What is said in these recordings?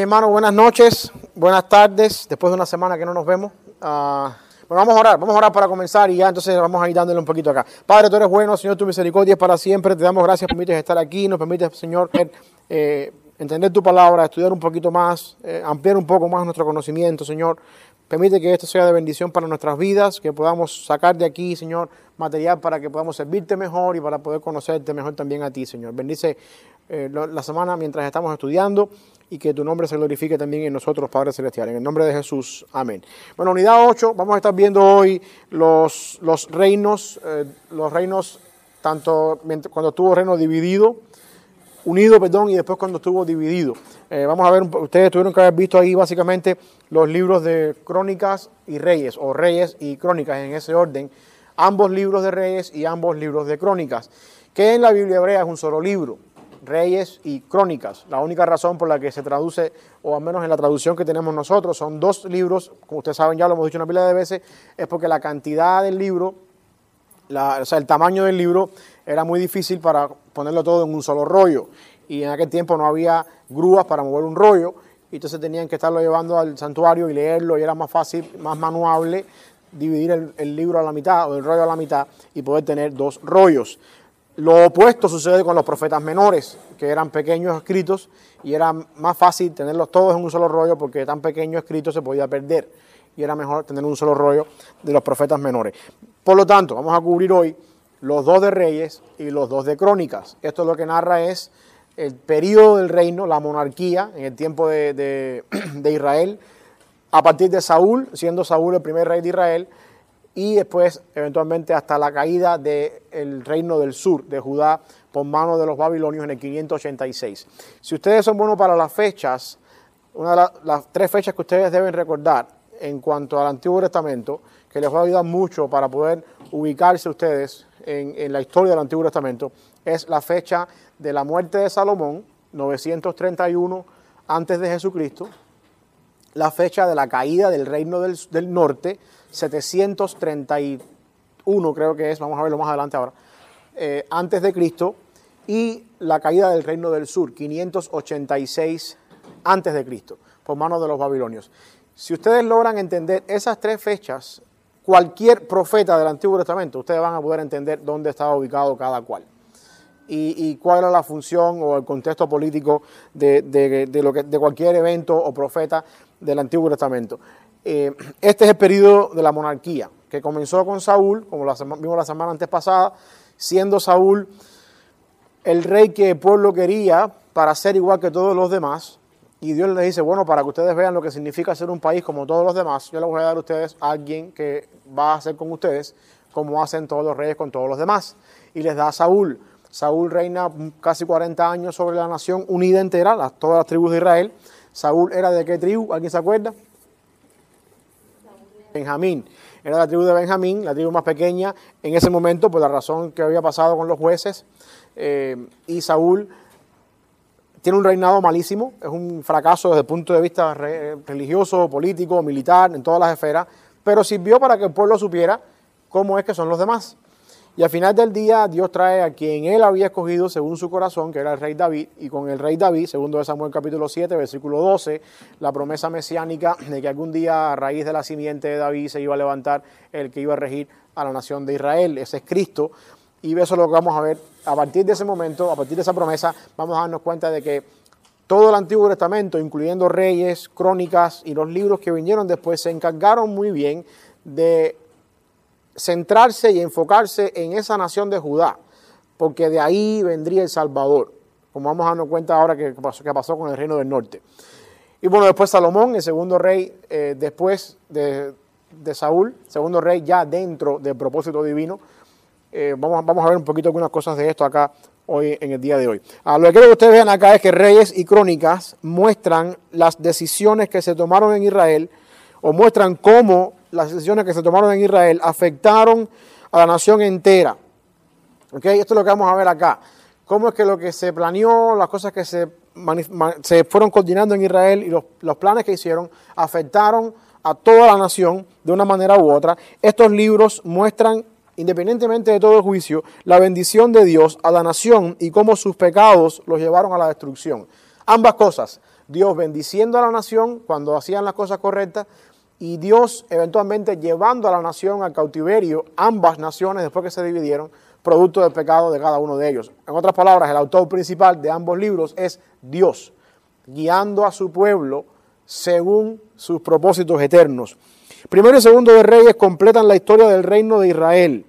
Hermano, buenas noches, buenas tardes, después de una semana que no nos vemos. Ah, bueno, vamos a orar, vamos a orar para comenzar y ya entonces vamos a ir dándole un poquito acá. Padre, tú eres bueno, Señor, tu misericordia es para siempre. Te damos gracias, permites estar aquí, nos permites, Señor, eh, entender tu palabra, estudiar un poquito más, eh, ampliar un poco más nuestro conocimiento, Señor. Permite que esto sea de bendición para nuestras vidas, que podamos sacar de aquí, Señor, material para que podamos servirte mejor y para poder conocerte mejor también a ti, Señor. Bendice eh, la semana mientras estamos estudiando y que tu nombre se glorifique también en nosotros, Padre Celestial. En el nombre de Jesús, amén. Bueno, unidad 8, vamos a estar viendo hoy los, los reinos, eh, los reinos, tanto cuando estuvo reino dividido, unido, perdón, y después cuando estuvo dividido. Eh, vamos a ver, ustedes tuvieron que haber visto ahí básicamente los libros de crónicas y reyes, o reyes y crónicas en ese orden, ambos libros de reyes y ambos libros de crónicas, que en la Biblia hebrea es un solo libro. Reyes y Crónicas. La única razón por la que se traduce, o al menos en la traducción que tenemos nosotros, son dos libros, como ustedes saben ya lo hemos dicho una pila de veces, es porque la cantidad del libro, o sea, el tamaño del libro era muy difícil para ponerlo todo en un solo rollo. Y en aquel tiempo no había grúas para mover un rollo, y entonces tenían que estarlo llevando al santuario y leerlo, y era más fácil, más manuable dividir el, el libro a la mitad o el rollo a la mitad y poder tener dos rollos. Lo opuesto sucede con los profetas menores, que eran pequeños escritos y era más fácil tenerlos todos en un solo rollo porque tan pequeño escrito se podía perder y era mejor tener un solo rollo de los profetas menores. Por lo tanto, vamos a cubrir hoy los dos de Reyes y los dos de Crónicas. Esto lo que narra es el periodo del reino, la monarquía en el tiempo de, de Israel, a partir de Saúl, siendo Saúl el primer rey de Israel, y después eventualmente hasta la caída del reino del sur de Judá por mano de los babilonios en el 586. Si ustedes son buenos para las fechas, una de las, tres fechas que ustedes deben recordar en cuanto al Antiguo Testamento, que les va a ayudar mucho para poder ubicarse ustedes en, en la historia del Antiguo Testamento, es la fecha de la muerte de Salomón, 931 antes de Jesucristo, la fecha de la caída del reino del, del norte, 731 creo que es, vamos a verlo más adelante ahora, eh, antes de Cristo, y la caída del reino del sur, 586 antes de Cristo, por manos de los babilonios. Si ustedes logran entender esas tres fechas, cualquier profeta del Antiguo Testamento, ustedes van a poder entender dónde estaba ubicado cada cual. Y, cuál era la función o el contexto político de, lo que, de cualquier evento o profeta del Antiguo Testamento. Eh, este es el periodo de la monarquía, que comenzó con Saúl, como lo vimos la semana antes pasada, siendo Saúl el rey que el pueblo quería para ser igual que todos los demás. Y Dios le dice, bueno, para que ustedes vean lo que significa ser un país como todos los demás, yo les voy a dar a ustedes a alguien que va a hacer con ustedes como hacen todos los reyes con todos los demás. Y les da a Saúl. Saúl reina casi 40 años sobre la nación unida entera, todas las tribus de Israel. Saúl era de qué tribu, ¿alguien se acuerda? Benjamín. Era la tribu de Benjamín, la tribu más pequeña en ese momento, por la razón que había pasado con los jueces. Eh, y Saúl tiene un reinado malísimo, es un fracaso desde el punto de vista religioso, político, militar, en todas las esferas, pero sirvió para que el pueblo supiera cómo es que son los demás. Y al final del día Dios trae a quien él había escogido según su corazón, que era el rey David, y con el rey David, segundo de Samuel capítulo 7, versículo 12, la promesa mesiánica de que algún día a raíz de la simiente de David se iba a levantar el que iba a regir a la nación de Israel, ese es Cristo. Y eso es lo que vamos a ver. A partir de ese momento, a partir de esa promesa, vamos a darnos cuenta de que todo el Antiguo Testamento, incluyendo reyes, crónicas y los libros que vinieron después, se encargaron muy bien de centrarse y enfocarse en esa nación de Judá, porque de ahí vendría el Salvador, como vamos a darnos cuenta ahora que pasó, que pasó con el reino del norte. Y bueno, después Salomón, el segundo rey eh, después de, Saúl, segundo rey ya dentro del propósito divino. Eh, vamos, vamos a ver un poquito algunas cosas de esto acá hoy en el día de hoy. A lo que quiero que ustedes vean acá es que Reyes y Crónicas muestran las decisiones que se tomaron en Israel o muestran cómo las decisiones que se tomaron en Israel afectaron a la nación entera. ¿Okay? Esto es lo que vamos a ver acá. Cómo es que lo que se planeó, las cosas que se, se fueron coordinando en Israel y los, los planes que hicieron afectaron a toda la nación de una manera u otra. Estos libros muestran, independientemente de todo juicio, la bendición de Dios a la nación y cómo sus pecados los llevaron a la destrucción. Ambas cosas, Dios bendiciendo a la nación cuando hacían las cosas correctas y Dios eventualmente llevando a la nación al cautiverio, ambas naciones después que se dividieron, producto del pecado de cada uno de ellos. En otras palabras, el autor principal de ambos libros es Dios, guiando a su pueblo según sus propósitos eternos. Primero y segundo de Reyes completan la historia del reino de Israel.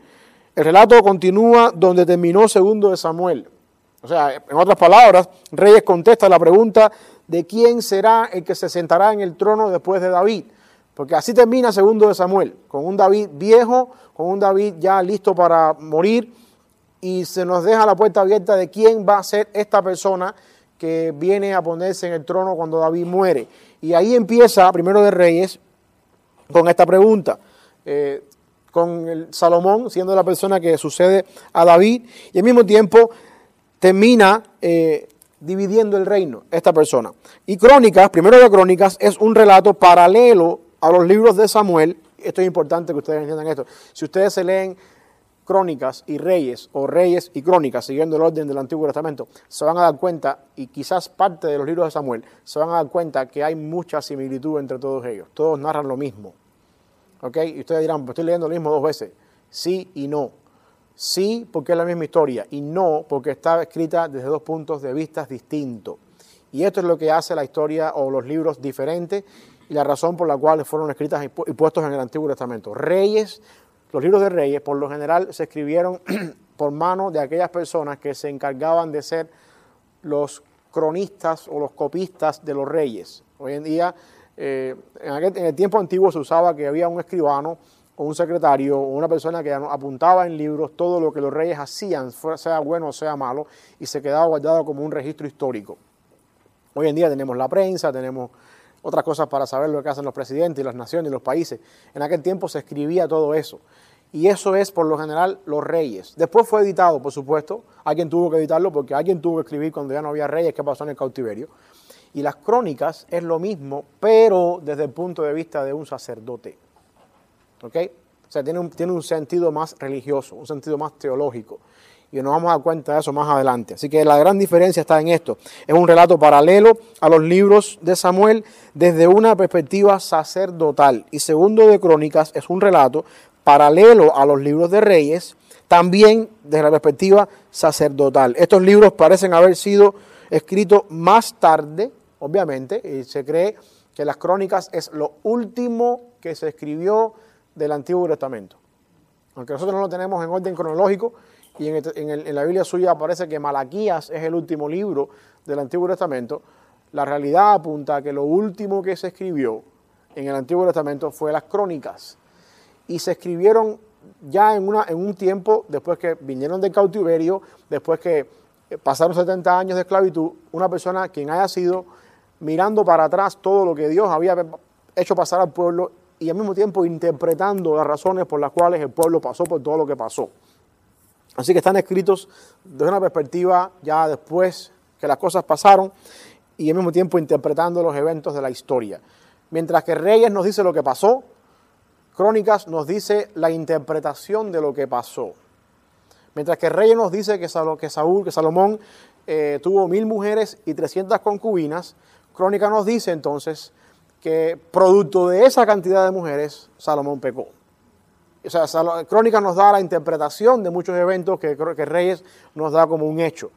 El relato continúa donde terminó segundo de Samuel. O sea, en otras palabras, Reyes contesta la pregunta de quién será el que se sentará en el trono después de David. Porque así termina segundo de Samuel, con un David viejo, con un David ya listo para morir, y se nos deja la puerta abierta de quién va a ser esta persona que viene a ponerse en el trono cuando David muere. Y ahí empieza, primero de Reyes, con esta pregunta. Eh, con Salomón siendo la persona que sucede a David, y al mismo tiempo termina eh, dividiendo el reino, esta persona. Y Crónicas, primero de Crónicas, es un relato paralelo a los libros de Samuel. Esto es importante que ustedes entiendan esto. Si ustedes se leen Crónicas y Reyes, o Reyes y Crónicas, siguiendo el orden del Antiguo Testamento, se van a dar cuenta, y quizás parte de los libros de Samuel, se van a dar cuenta que hay mucha similitud entre todos ellos. Todos narran lo mismo. ¿Ok? Y ustedes dirán, pues estoy leyendo lo mismo dos veces. Sí y no. Sí, porque es la misma historia, y no, porque está escrita desde dos puntos de vista distintos. Y esto es lo que hace la historia o los libros diferentes y la razón por la cual fueron escritas y puestos en el Antiguo Testamento. Reyes, los libros de reyes, por lo general, se escribieron por mano de aquellas personas que se encargaban de ser los cronistas o los copistas de los reyes. Hoy en día, eh, en, el tiempo antiguo se usaba que había un escribano o un secretario o una persona que apuntaba en libros todo lo que los reyes hacían, sea bueno o sea malo, y se quedaba guardado como un registro histórico. Hoy en día tenemos la prensa, tenemos otras cosas para saber lo que hacen los presidentes y las naciones y los países. En aquel tiempo se escribía todo eso. Y eso es por lo general los reyes. Después fue editado, por supuesto. Alguien tuvo que editarlo porque alguien tuvo que escribir cuando ya no había reyes qué pasó en el cautiverio. Y las crónicas es lo mismo, pero desde el punto de vista de un sacerdote. ¿Ok? O sea, tiene un, tiene un sentido más religioso, un sentido más teológico. Y nos vamos a dar cuenta de eso más adelante. Así que la gran diferencia está en esto. Es un relato paralelo a los libros de Samuel desde una perspectiva sacerdotal. Y segundo de Crónicas es un relato paralelo a los libros de Reyes, también desde la perspectiva sacerdotal. Estos libros parecen haber sido escritos más tarde, obviamente, y se cree que las crónicas es lo último que se escribió del Antiguo Testamento. Aunque nosotros no lo tenemos en orden cronológico, y en, la Biblia suya aparece que Malaquías es el último libro del Antiguo Testamento, la realidad apunta a que lo último que se escribió en el Antiguo Testamento fue las crónicas. Y se escribieron ya en, en un tiempo, después que vinieron del cautiverio, después que pasaron 70 años de esclavitud, una persona quien haya sido mirando para atrás todo lo que Dios había hecho pasar al pueblo y al mismo tiempo interpretando las razones por las cuales el pueblo pasó por todo lo que pasó. Así que están escritos desde una perspectiva ya después que las cosas pasaron y al mismo tiempo interpretando los eventos de la historia. Mientras que Reyes nos dice lo que pasó, Crónicas nos dice la interpretación de lo que pasó. Mientras que Reyes nos dice que, Saúl, que Salomón eh, tuvo mil mujeres y trescientas concubinas, Crónica nos dice entonces que producto de esa cantidad de mujeres, Salomón pecó. O sea, Crónica nos da la interpretación de muchos eventos que, que Reyes nos da como un hecho.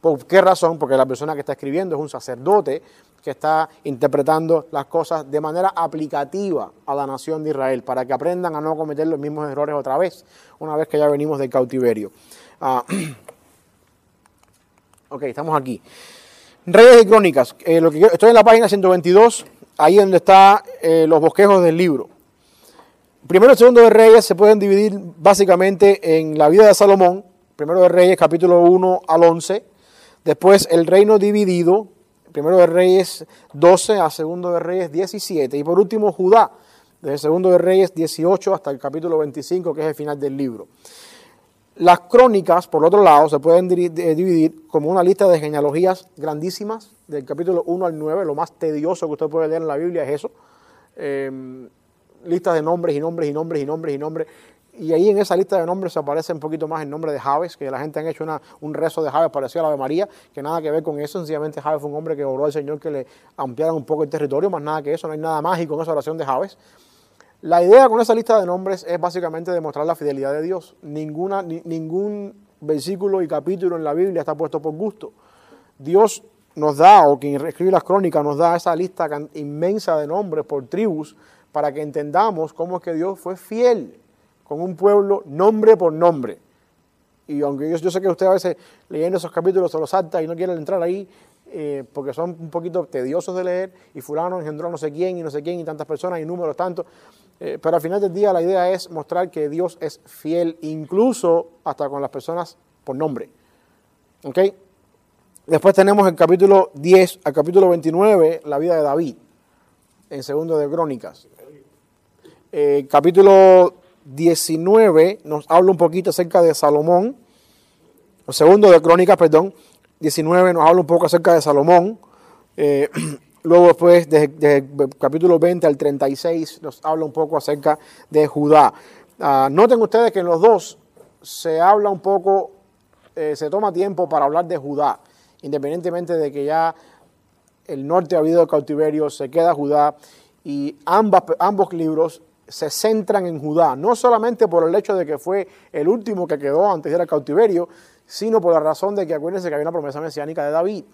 ¿Por qué razón? Porque la persona que está escribiendo es un sacerdote que está interpretando las cosas de manera aplicativa a la nación de Israel, para que aprendan a no cometer los mismos errores otra vez, una vez que ya venimos del cautiverio. Ah, ok, estamos aquí. Reyes y Crónicas. Eh, estoy en la página 122, ahí donde están eh, los bosquejos del libro. Primero y segundo de Reyes se pueden dividir básicamente en la vida de Salomón, primero de Reyes capítulo 1 al 11, después el reino dividido, primero de Reyes 12 a segundo de Reyes 17. Y por último Judá, desde segundo de Reyes 18 hasta el capítulo 25, que es el final del libro. Las crónicas, por otro lado, se pueden eh, dividir como una lista de genealogías grandísimas, del capítulo 1 al 9. Lo más tedioso que usted puede leer en la Biblia es eso. Em, listas de nombres y nombres y nombres y nombres y nombres. y ahí en esa lista de nombres aparece un poquito más el nombre de Javes, que la gente ha hecho un rezo de Javes parecido a la de María, que nada que ver con eso, sencillamente Javes fue un hombre que oró al Señor que le ampliara un poco el territorio, más nada que eso, no hay nada mágico en esa oración de Javes. La idea con esa lista de nombres es básicamente demostrar la fidelidad de Dios. Ninguna, ningún versículo y capítulo en la Biblia está puesto por gusto. Dios nos da, o quien escribe las crónicas, nos da esa lista inmensa de nombres por tribus para que entendamos cómo es que Dios fue fiel con un pueblo nombre por nombre. Y aunque yo, yo sé que usted a veces leyendo esos capítulos se los salta y no quiere entrar ahí, eh, porque son un poquito tediosos de leer, y fulano engendró no sé quién y no sé quién y tantas personas y números tantos, eh, pero al final del día la idea es mostrar que Dios es fiel, incluso hasta con las personas por nombre. ¿Ok? Después tenemos el capítulo 10 al capítulo 29, la vida de David, en segundo de Crónicas. Eh, capítulo 19 nos habla un poquito acerca de Salomón. El segundo de Crónicas, perdón. 19 nos habla un poco acerca de Salomón. Eh, luego después, de, capítulo 20 al 36, nos habla un poco acerca de Judá. Ah, noten ustedes que en los dos se habla un poco, eh, se toma tiempo para hablar de Judá, independientemente de que ya el norte ha habido cautiverio, se queda Judá, y ambos libros se centran en Judá, no solamente por el hecho de que fue el último que quedó antes del cautiverio, sino por la razón de que acuérdense que había una promesa mesiánica de David.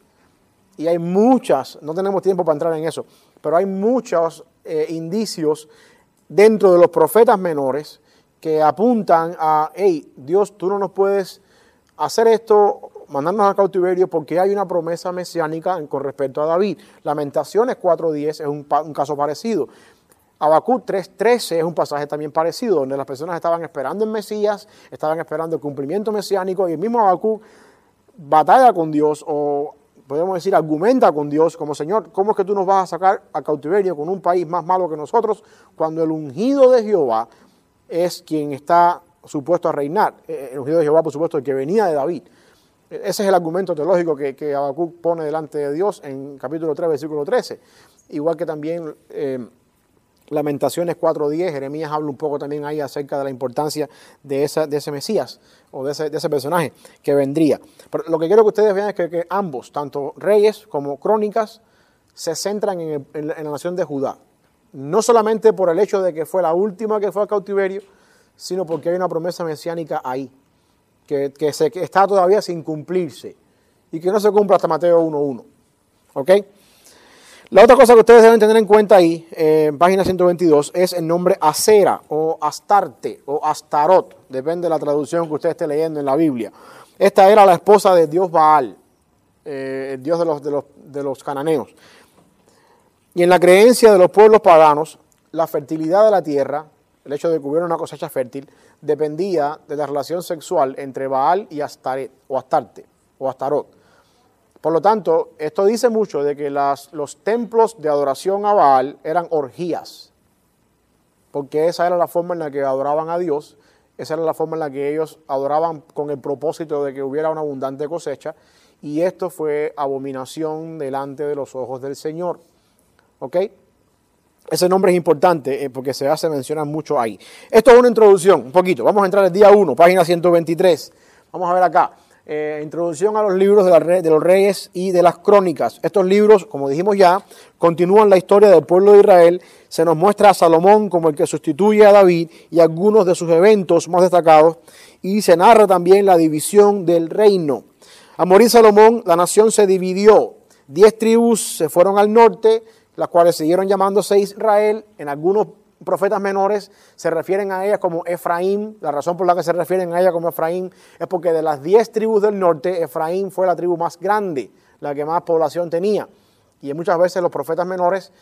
Y hay muchas, no tenemos tiempo para entrar en eso, pero hay muchos eh, indicios dentro de los profetas menores que apuntan a, hey, Dios, tú no nos puedes hacer esto, mandarnos al cautiverio porque hay una promesa mesiánica con respecto a David. Lamentaciones 4.10 es un, caso parecido. Habacuc 3.13 es un pasaje también parecido, donde las personas estaban esperando en Mesías, estaban esperando el cumplimiento mesiánico, y el mismo Habacuc batalla con Dios, o podemos decir, argumenta con Dios, como Señor, ¿cómo es que tú nos vas a sacar a cautiverio con un país más malo que nosotros, cuando el ungido de Jehová es quien está supuesto a reinar? Eh, el ungido de Jehová, por supuesto, el que venía de David. Ese es el argumento teológico que, que Habacuc pone delante de Dios en capítulo 3, versículo 13. Igual que también... Eh, Lamentaciones 4.10, Jeremías habla un poco también ahí acerca de la importancia de, esa, de ese Mesías o de ese, de ese, personaje que vendría. Pero lo que quiero que ustedes vean es que, ambos, tanto Reyes como Crónicas, se centran en, la, nación de Judá. No solamente por el hecho de que fue la última que fue al cautiverio, sino porque hay una promesa mesiánica ahí, que, se, está todavía sin cumplirse y que no se cumple hasta Mateo 1.1. ¿Ok? La otra cosa que ustedes deben tener en cuenta ahí, en página 122, es el nombre Acera o Astarte o Astarot, depende de la traducción que usted esté leyendo en la Biblia. Esta era la esposa de Dios Baal, eh, el Dios de los cananeos. Y en la creencia de los pueblos paganos, la fertilidad de la tierra, el hecho de que hubiera una cosecha fértil, dependía de la relación sexual entre Baal y Astaret, o Astarte o Astarot. Por lo tanto, esto dice mucho de que los templos de adoración a Baal eran orgías, porque esa era la forma en la que adoraban a Dios, esa era la forma en la que ellos adoraban con el propósito de que hubiera una abundante cosecha, y esto fue abominación delante de los ojos del Señor. ¿Ok? Ese nombre es importante eh, porque se hace mencionar mucho ahí. Esto es una introducción, un poquito. Vamos a entrar al día 1, página 123. Vamos a ver acá. Eh, introducción a los libros de, de, los reyes y de las crónicas. Estos libros, como dijimos ya, continúan la historia del pueblo de Israel. Se nos muestra a Salomón como el que sustituye a David y algunos de sus eventos más destacados. Y se narra también la división del reino. A morir Salomón, la nación se dividió. Diez tribus se fueron al norte, las cuales siguieron llamándose Israel. En algunos profetas menores se refieren a ella como Efraín. La razón por la que se refieren a ella como Efraín es porque de las diez tribus del norte, Efraín fue la tribu más grande, la que más población tenía. Y muchas veces los profetas menores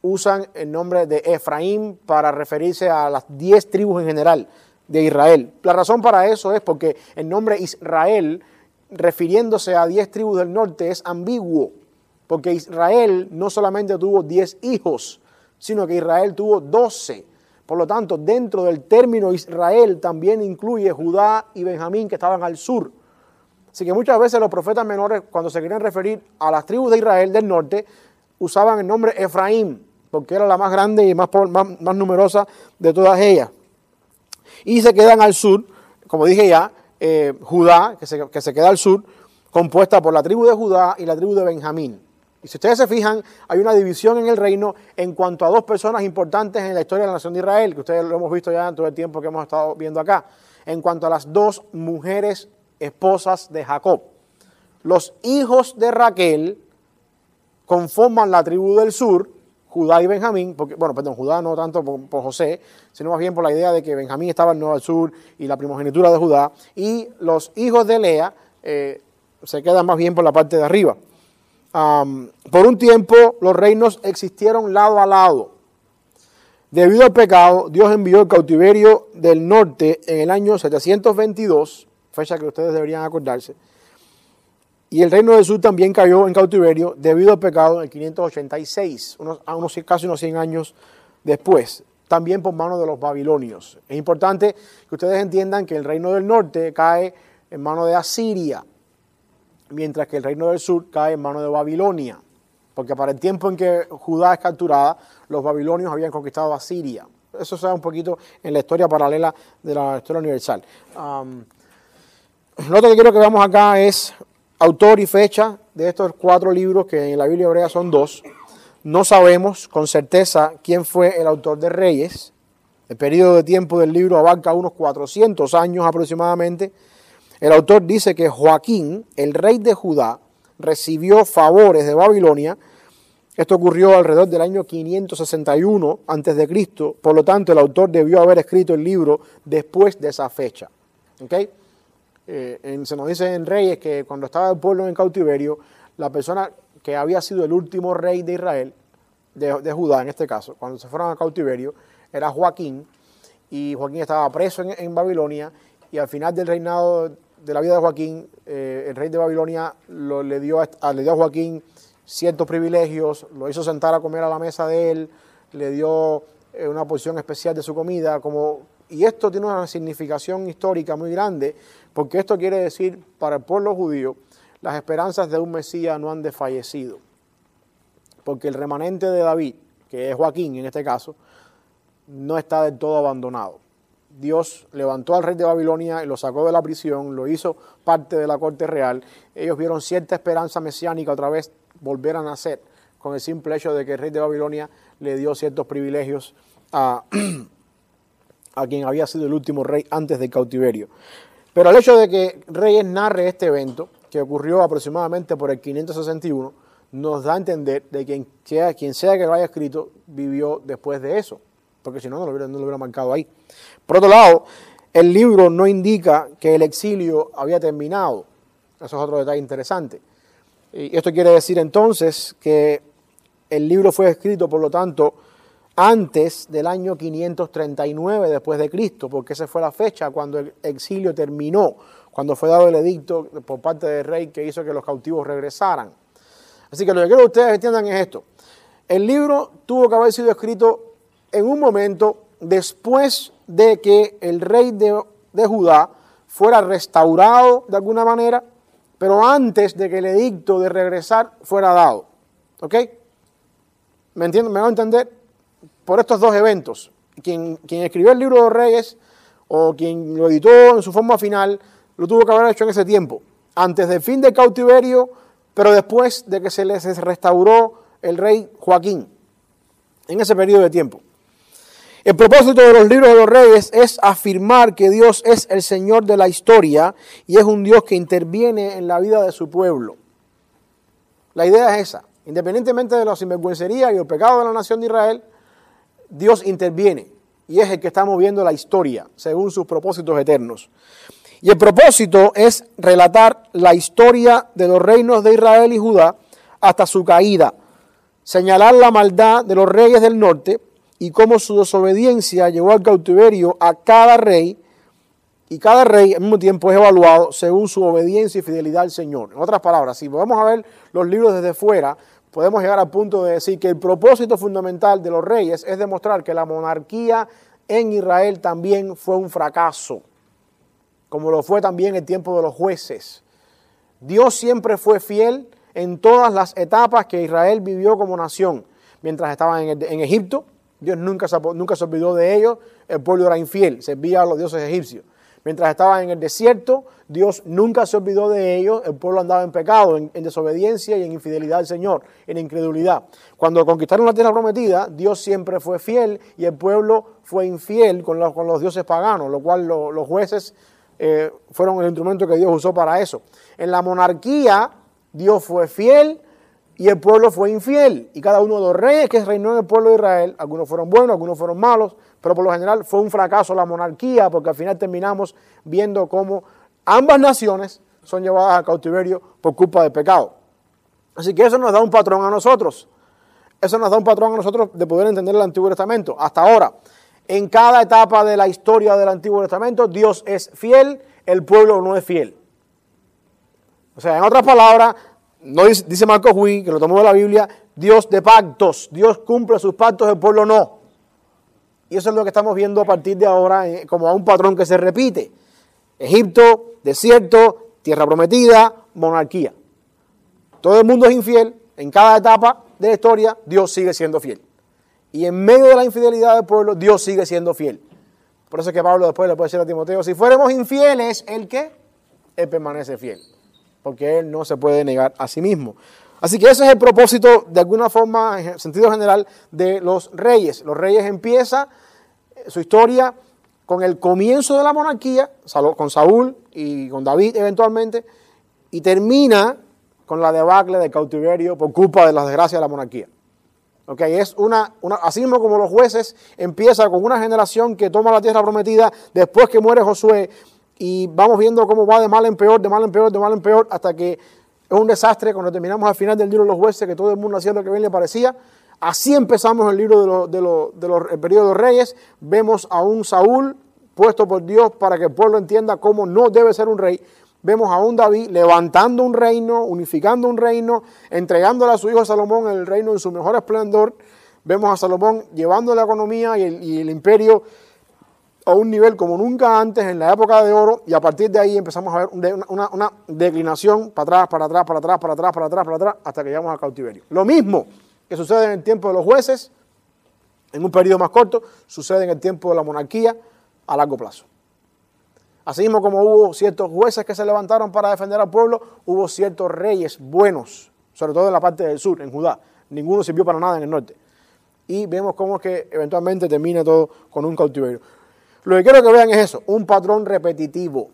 usan el nombre de Efraín para referirse a las diez tribus en general de Israel. La razón para eso es porque el nombre Israel, refiriéndose a diez tribus del norte, es ambiguo, porque Israel no solamente tuvo diez hijos, sino que Israel tuvo doce. Por lo tanto, dentro del término Israel también incluye Judá y Benjamín que estaban al sur. Así que muchas veces los profetas menores, cuando se querían referir a las tribus de Israel del norte, usaban el nombre Efraín, porque era la más grande y más, más, numerosa de todas ellas. Y se quedan al sur, como dije ya, eh, Judá, que se, que se queda al sur, compuesta por la tribu de Judá y la tribu de Benjamín. Y si ustedes se fijan, hay una división en el reino en cuanto a dos personas importantes en la historia de la nación de Israel, que ustedes lo hemos visto ya en todo el tiempo que hemos estado viendo acá, en cuanto a las dos mujeres esposas de Jacob. Los hijos de Raquel conforman la tribu del sur, Judá y Benjamín, porque, bueno, perdón, Judá no tanto por, José, sino más bien por la idea de que Benjamín estaba en el sur y la primogenitura de Judá, y los hijos de Lea eh, se quedan más bien por la parte de arriba. Por un tiempo los reinos existieron lado a lado. Debido al pecado, Dios envió el cautiverio del norte en el año 722, fecha que ustedes deberían acordarse, y el reino del sur también cayó en cautiverio debido al pecado en el 586, unos, a unos, casi unos 100 años después, también por mano de los babilonios. Es importante que ustedes entiendan que el reino del norte cae en mano de Asiria, mientras que el reino del sur cae en mano de Babilonia, porque para el tiempo en que Judá es capturada, los babilonios habían conquistado a Siria. Eso se da un poquito en la historia paralela de la historia universal. lo otro que quiero que veamos acá es autor y fecha de estos cuatro libros, que en la Biblia hebrea son dos. No sabemos con certeza quién fue el autor de Reyes. El periodo de tiempo del libro abarca unos 400 años aproximadamente. El autor dice que Joaquín, el rey de Judá, recibió favores de Babilonia. Esto ocurrió alrededor del año 561 a.C., por lo tanto el autor debió haber escrito el libro después de esa fecha. ¿Okay? Eh, se nos dice en Reyes que cuando estaba el pueblo en cautiverio, la persona que había sido el último rey de Israel, de, Judá en este caso, cuando se fueron a cautiverio, era Joaquín, y Joaquín estaba preso en, Babilonia, y al final del reinado de la vida de Joaquín, eh, el rey de Babilonia le, dio a, le dio a Joaquín ciertos privilegios, lo hizo sentar a comer a la mesa de él, le dio eh, una porción especial de su comida, como, y esto tiene una significación histórica muy grande, porque esto quiere decir para el pueblo judío, las esperanzas de un Mesías no han desfallecido. Porque el remanente de David, que es Joaquín en este caso, no está del todo abandonado. Dios levantó al rey de Babilonia y lo sacó de la prisión, lo hizo parte de la corte real. Ellos vieron cierta esperanza mesiánica otra vez volver a nacer con el simple hecho de que el rey de Babilonia le dio ciertos privilegios a, a quien había sido el último rey antes del cautiverio. Pero el hecho de que Reyes narre este evento, que ocurrió aproximadamente por el 561, nos da a entender de quien sea, quien sea que lo haya escrito vivió después de eso, porque si no, no lo, hubiera, marcado ahí. Por otro lado, el libro no indica que el exilio había terminado. Eso es otro detalle interesante. Y esto quiere decir entonces que el libro fue escrito, por lo tanto, antes del año 539 después de Cristo, porque esa fue la fecha cuando el exilio terminó, cuando fue dado el edicto por parte del rey que hizo que los cautivos regresaran. Así que lo que quiero que ustedes entiendan es esto. El libro tuvo que haber sido escrito en un momento después de que el rey de, de Judá fuera restaurado de alguna manera, pero antes de que el edicto de regresar fuera dado. ¿Ok? ¿Me entienden? ¿Me van a entender? por estos dos eventos. Quien, quien escribió el libro de los reyes o quien lo editó en su forma final, lo tuvo que haber hecho en ese tiempo, antes del fin del cautiverio, pero después de que se les restauró el rey Joaquín, en ese periodo de tiempo. El propósito de los libros de los reyes es afirmar que Dios es el Señor de la historia y es un Dios que interviene en la vida de su pueblo. La idea es esa. Independientemente de la sinvergüencería y el pecado de la nación de Israel, Dios interviene y es el que está moviendo la historia según sus propósitos eternos. Y el propósito es relatar la historia de los reinos de Israel y Judá hasta su caída, señalar la maldad de los reyes del norte y cómo su desobediencia llevó al cautiverio a cada rey y cada rey al mismo tiempo es evaluado según su obediencia y fidelidad al Señor. En otras palabras, si vamos a ver los libros desde fuera, podemos llegar al punto de decir que el propósito fundamental de los reyes es demostrar que la monarquía en Israel también fue un fracaso, como lo fue también el tiempo de los jueces. Dios siempre fue fiel en todas las etapas que Israel vivió como nación, mientras estaba en, Egipto, Dios nunca se, nunca se olvidó de ellos, el pueblo era infiel, servía a los dioses egipcios. Mientras estaban en el desierto, Dios nunca se olvidó de ellos, el pueblo andaba en pecado, en, desobediencia y en infidelidad al Señor, en incredulidad. Cuando conquistaron la tierra prometida, Dios siempre fue fiel y el pueblo fue infiel con los, con los dioses paganos, lo cual los jueces eh, fueron el instrumento que Dios usó para eso. En la monarquía, Dios fue fiel y el pueblo fue infiel. Y cada uno de los reyes que reinó en el pueblo de Israel, algunos fueron buenos, algunos fueron malos, pero por lo general fue un fracaso la monarquía, porque al final terminamos viendo cómo ambas naciones son llevadas a cautiverio por culpa del pecado. Así que eso nos da un patrón a nosotros. Eso nos da un patrón a nosotros de poder entender el Antiguo Testamento. Hasta ahora, en cada etapa de la historia del Antiguo Testamento, Dios es fiel, el pueblo no es fiel. O sea, en otras palabras, no dice, Marco Huy, que lo tomó de la Biblia, Dios de pactos, Dios cumple sus pactos, el pueblo no. Y eso es lo que estamos viendo a partir de ahora eh, como a un patrón que se repite. Egipto, desierto, tierra prometida, monarquía. Todo el mundo es infiel, en cada etapa de la historia Dios sigue siendo fiel. Y en medio de la infidelidad del pueblo, Dios sigue siendo fiel. Por eso es que Pablo después le puede decir a Timoteo, si fuéramos infieles, ¿el qué? Él permanece fiel. Porque él no se puede negar a sí mismo. Así que ese es el propósito, de alguna forma, en sentido general, de los reyes. Los reyes empiezan su historia con el comienzo de la monarquía, con Saúl y con David eventualmente, y termina con la debacle del cautiverio por culpa de las desgracias de la monarquía. Okay, es una, una, así mismo como los jueces empieza con una generación que toma la tierra prometida después que muere Josué y vamos viendo cómo va de mal en peor, de mal en peor, de mal en peor, hasta que es un desastre cuando terminamos al final del libro de los jueces, que todo el mundo hacía lo que bien le parecía. Así empezamos el libro de, de, los, periodo de los reyes. Vemos a un Saúl puesto por Dios para que el pueblo entienda cómo no debe ser un rey. Vemos a un David levantando un reino, unificando un reino, entregándole a su hijo Salomón el reino en su mejor esplendor. Vemos a Salomón llevando la economía y el, imperio a un nivel como nunca antes en la época de oro y a partir de ahí empezamos a ver una, declinación para atrás, para atrás, para atrás, para atrás, para atrás, para atrás, hasta que llegamos al cautiverio. Lo mismo que sucede en el tiempo de los jueces, en un periodo más corto, sucede en el tiempo de la monarquía a largo plazo. Así mismo como hubo ciertos jueces que se levantaron para defender al pueblo, hubo ciertos reyes buenos, sobre todo en la parte del sur, en Judá. Ninguno sirvió para nada en el norte. Y vemos cómo es que eventualmente termina todo con un cautiverio. Lo que quiero que vean es eso, un patrón repetitivo.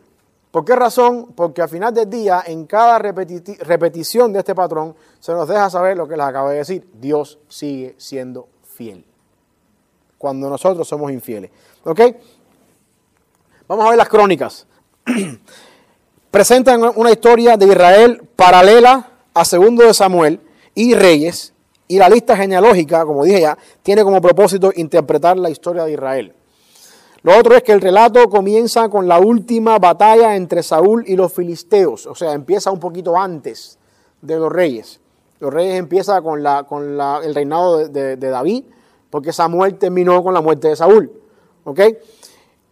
¿Por qué razón? Porque al final del día, en cada repetición de este patrón, se nos deja saber lo que les acabo de decir. Dios sigue siendo fiel. Cuando nosotros somos infieles. ¿Ok? Vamos a ver las crónicas. Presentan una historia de Israel paralela a segundo de Samuel y Reyes. Y la lista genealógica, como dije ya, tiene como propósito interpretar la historia de Israel. Lo otro es que el relato comienza con la última batalla entre Saúl y los filisteos, o sea, empieza un poquito antes de los reyes. Los reyes empieza con, el reinado de, David, porque Samuel terminó con la muerte de Saúl.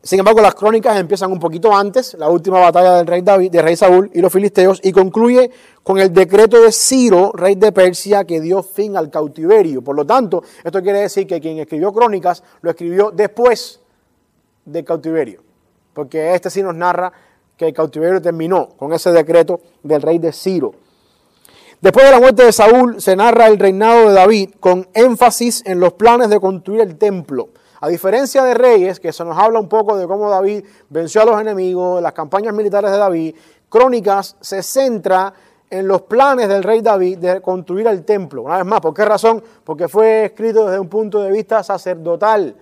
Sin embargo, las crónicas empiezan un poquito antes, la última batalla del rey David, del rey Saúl y los filisteos, y concluye con el decreto de Ciro, rey de Persia, que dio fin al cautiverio. Por lo tanto, esto quiere decir que quien escribió crónicas lo escribió después del cautiverio, porque este sí nos narra que el cautiverio terminó con ese decreto del rey de Ciro. Después de la muerte de Saúl se narra el reinado de David con énfasis en los planes de construir el templo. A diferencia de Reyes, que se nos habla un poco de cómo David venció a los enemigos, las campañas militares de David, Crónicas se centra en los planes del rey David de construir el templo. Una vez más, ¿por qué razón? Porque fue escrito desde un punto de vista sacerdotal.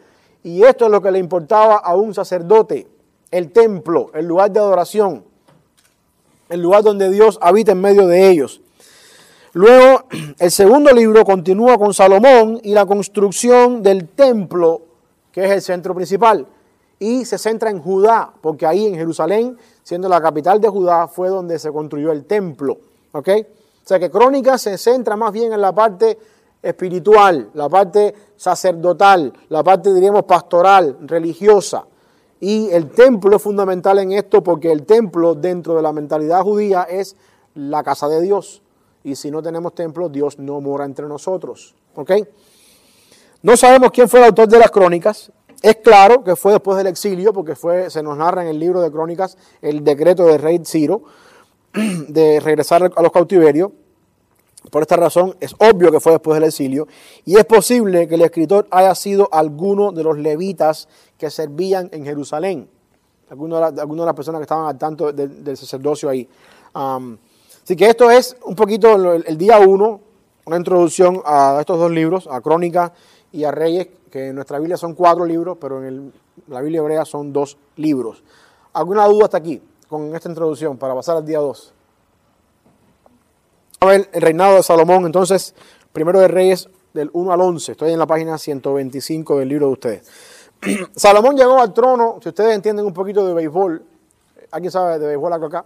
Y esto es lo que le importaba a un sacerdote, el templo, el lugar de adoración, el lugar donde Dios habita en medio de ellos. Luego, el segundo libro continúa con Salomón y la construcción del templo, que es el centro principal, y se centra en Judá, porque ahí en Jerusalén, siendo la capital de Judá, fue donde se construyó el templo. O sea que Crónicas se centra más bien en la parte espiritual, la parte sacerdotal, la parte, diríamos, pastoral, religiosa. Y el templo es fundamental en esto porque el templo dentro de la mentalidad judía es la casa de Dios. Y si no tenemos templo, Dios no mora entre nosotros. ¿Ok? No sabemos quién fue el autor de las crónicas. Es claro que fue después del exilio, porque fue, se nos narra en el libro de crónicas el decreto del rey Ciro de regresar a los cautiverios. Por esta razón es obvio que fue después del exilio y es posible que el escritor haya sido alguno de los levitas que servían en Jerusalén, alguno de, de las personas que estaban al tanto del, sacerdocio ahí. así que esto es un poquito el, día uno, una introducción a estos dos libros, a Crónicas y a Reyes, que en nuestra Biblia son cuatro libros, pero en la Biblia hebrea son dos libros. ¿Alguna duda hasta aquí con esta introducción para pasar al día 2? A ver, el reinado de Salomón, entonces, primero de Reyes del 1 al 11, estoy en la página 125 del libro de ustedes. Salomón llegó al trono, si ustedes entienden un poquito de béisbol, ¿alguien sabe de béisbol acá?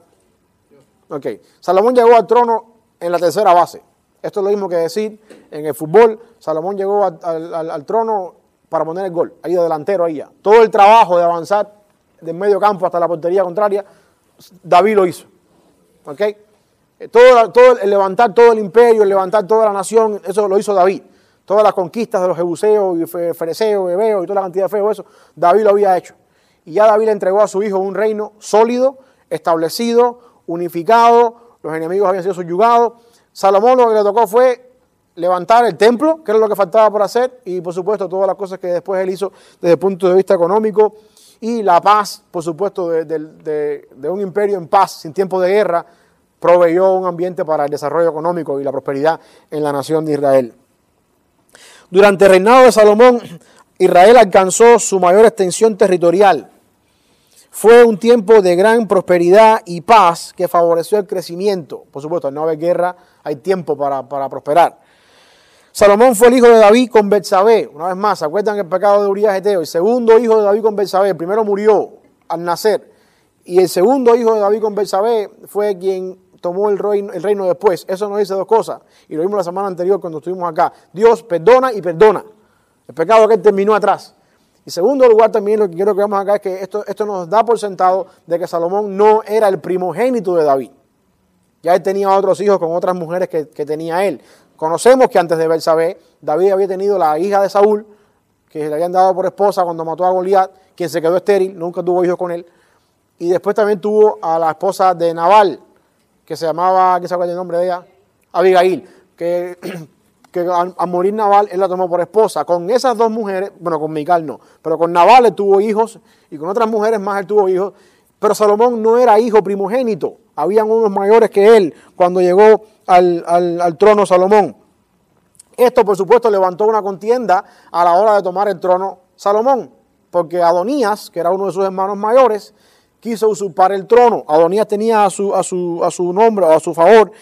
Ok, Salomón llegó al trono en la tercera base. Esto es lo mismo que decir en el fútbol, Salomón llegó al, trono para poner el gol, ahí de delantero, ahí ya. Todo el trabajo de avanzar del medio campo hasta la portería contraria, David lo hizo. ¿Ok? Todo, todo el levantar todo el imperio, el levantar toda la nación, eso lo hizo David. Todas las conquistas de los jebuseos y fereceos, hebeos y toda la cantidad de feos, eso, David lo había hecho. Y ya David le entregó a su hijo un reino sólido, establecido, unificado, los enemigos habían sido subyugados. Salomón lo que le tocó fue levantar el templo, que era lo que faltaba por hacer, y por supuesto todas las cosas que después él hizo desde el punto de vista económico, y la paz, por supuesto, de un imperio en paz, sin tiempo de guerra, proveyó un ambiente para el desarrollo económico y la prosperidad en la nación de Israel. Durante el reinado de Salomón, Israel alcanzó su mayor extensión territorial. Fue un tiempo de gran prosperidad y paz que favoreció el crecimiento. Por supuesto, al no haber guerra, hay tiempo para, prosperar. Salomón fue el hijo de David con Betsabé. Una vez más, ¿se acuerdan el pecado de Urias Eteo? El segundo hijo de David con Betsabé. El primero murió al nacer. Y el segundo hijo de David con Betsabé fue quien tomó el reino, el reino después. Eso nos dice dos cosas. Y lo vimos la semana anterior cuando estuvimos acá. Dios perdona y perdona. El pecado que terminó atrás. Y segundo lugar también lo que quiero que veamos acá es que esto, esto nos da por sentado de que Salomón no era el primogénito de David. Ya él tenía otros hijos con otras mujeres que, tenía él. Conocemos que antes de Bersabé, David había tenido la hija de Saúl, que le habían dado por esposa cuando mató a Goliat, quien se quedó estéril, nunca tuvo hijos con él. Y después también tuvo a la esposa de Nabal, que se llamaba, ¿qué se acuerda el nombre de ella? Abigail, que, que a, morir Naval él la tomó por esposa. Con esas dos mujeres, bueno, con Mical no, pero con Naval él tuvo hijos y con otras mujeres más él tuvo hijos. Pero Salomón no era hijo primogénito, habían unos mayores que él cuando llegó al, al trono Salomón. Esto, por supuesto, levantó una contienda a la hora de tomar el trono Salomón, porque Adonías, que era uno de sus hermanos mayores, quiso usurpar el trono. Adonías tenía a su, a su, a su nombre o a su favor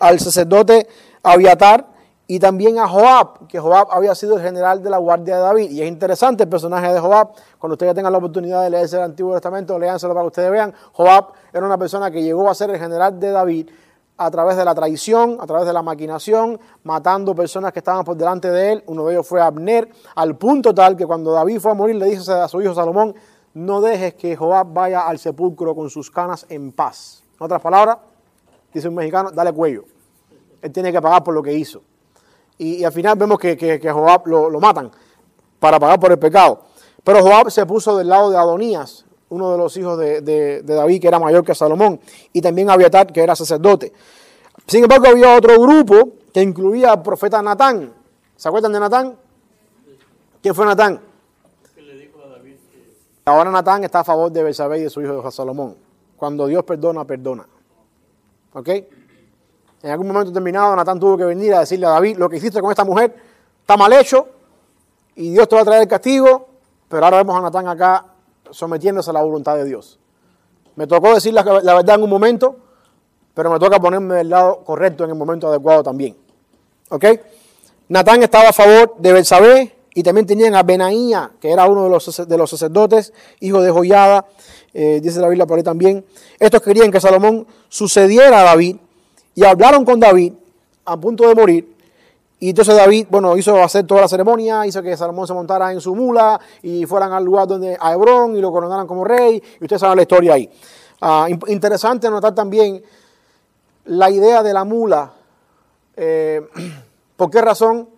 al sacerdote Abiatar y también a Joab, que Joab había sido el general de la guardia de David. Y es interesante el personaje de Joab. Cuando ustedes tengan la oportunidad de leerse el Antiguo Testamento, léanselo para que ustedes vean. Joab era una persona que llegó a ser el general de David a través de la traición, a través de la maquinación, matando personas que estaban por delante de él. Uno de ellos fue Abner, al punto tal que cuando David fue a morir le dice a su hijo Salomón, no dejes que Joab vaya al sepulcro con sus canas en paz. En otras palabras, dice un mexicano, dale cuello. Él tiene que pagar por lo que hizo. Y, al final vemos que, que, Joab lo, matan para pagar por el pecado. Pero Joab se puso del lado de Adonías, uno de los hijos de, David, que era mayor que Salomón, y también Abiatar, que era sacerdote. Sin embargo, había otro grupo que incluía al profeta Natán. ¿Se acuerdan de Natán? ¿Quién fue Natán? Ahora Natán está a favor de Belsabé y de su hijo Salomón. Cuando Dios perdona, perdona. ¿Ok? En algún momento determinado, Natán tuvo que venir a decirle a David, lo que hiciste con esta mujer está mal hecho y Dios te va a traer el castigo, pero ahora vemos a Natán acá sometiéndose a la voluntad de Dios. Me tocó decir la, verdad en un momento, pero me toca ponerme del lado correcto en el momento adecuado también. ¿Ok? Natán estaba a favor de Belsabé, y también tenían a Benaía, que era uno de los, de los sacerdotes, hijo de Joyada, eh, dice la Biblia por ahí también. Estos querían que Salomón sucediera a David y hablaron con David a punto de morir. Y entonces David, bueno, hizo hacer toda la ceremonia, hizo que Salomón se montara en su mula y fueran al lugar donde a Hebrón y lo coronaran como rey. Y ustedes saben la historia ahí. Ah, interesante notar también la idea de la mula. Eh, ¿Por qué razón?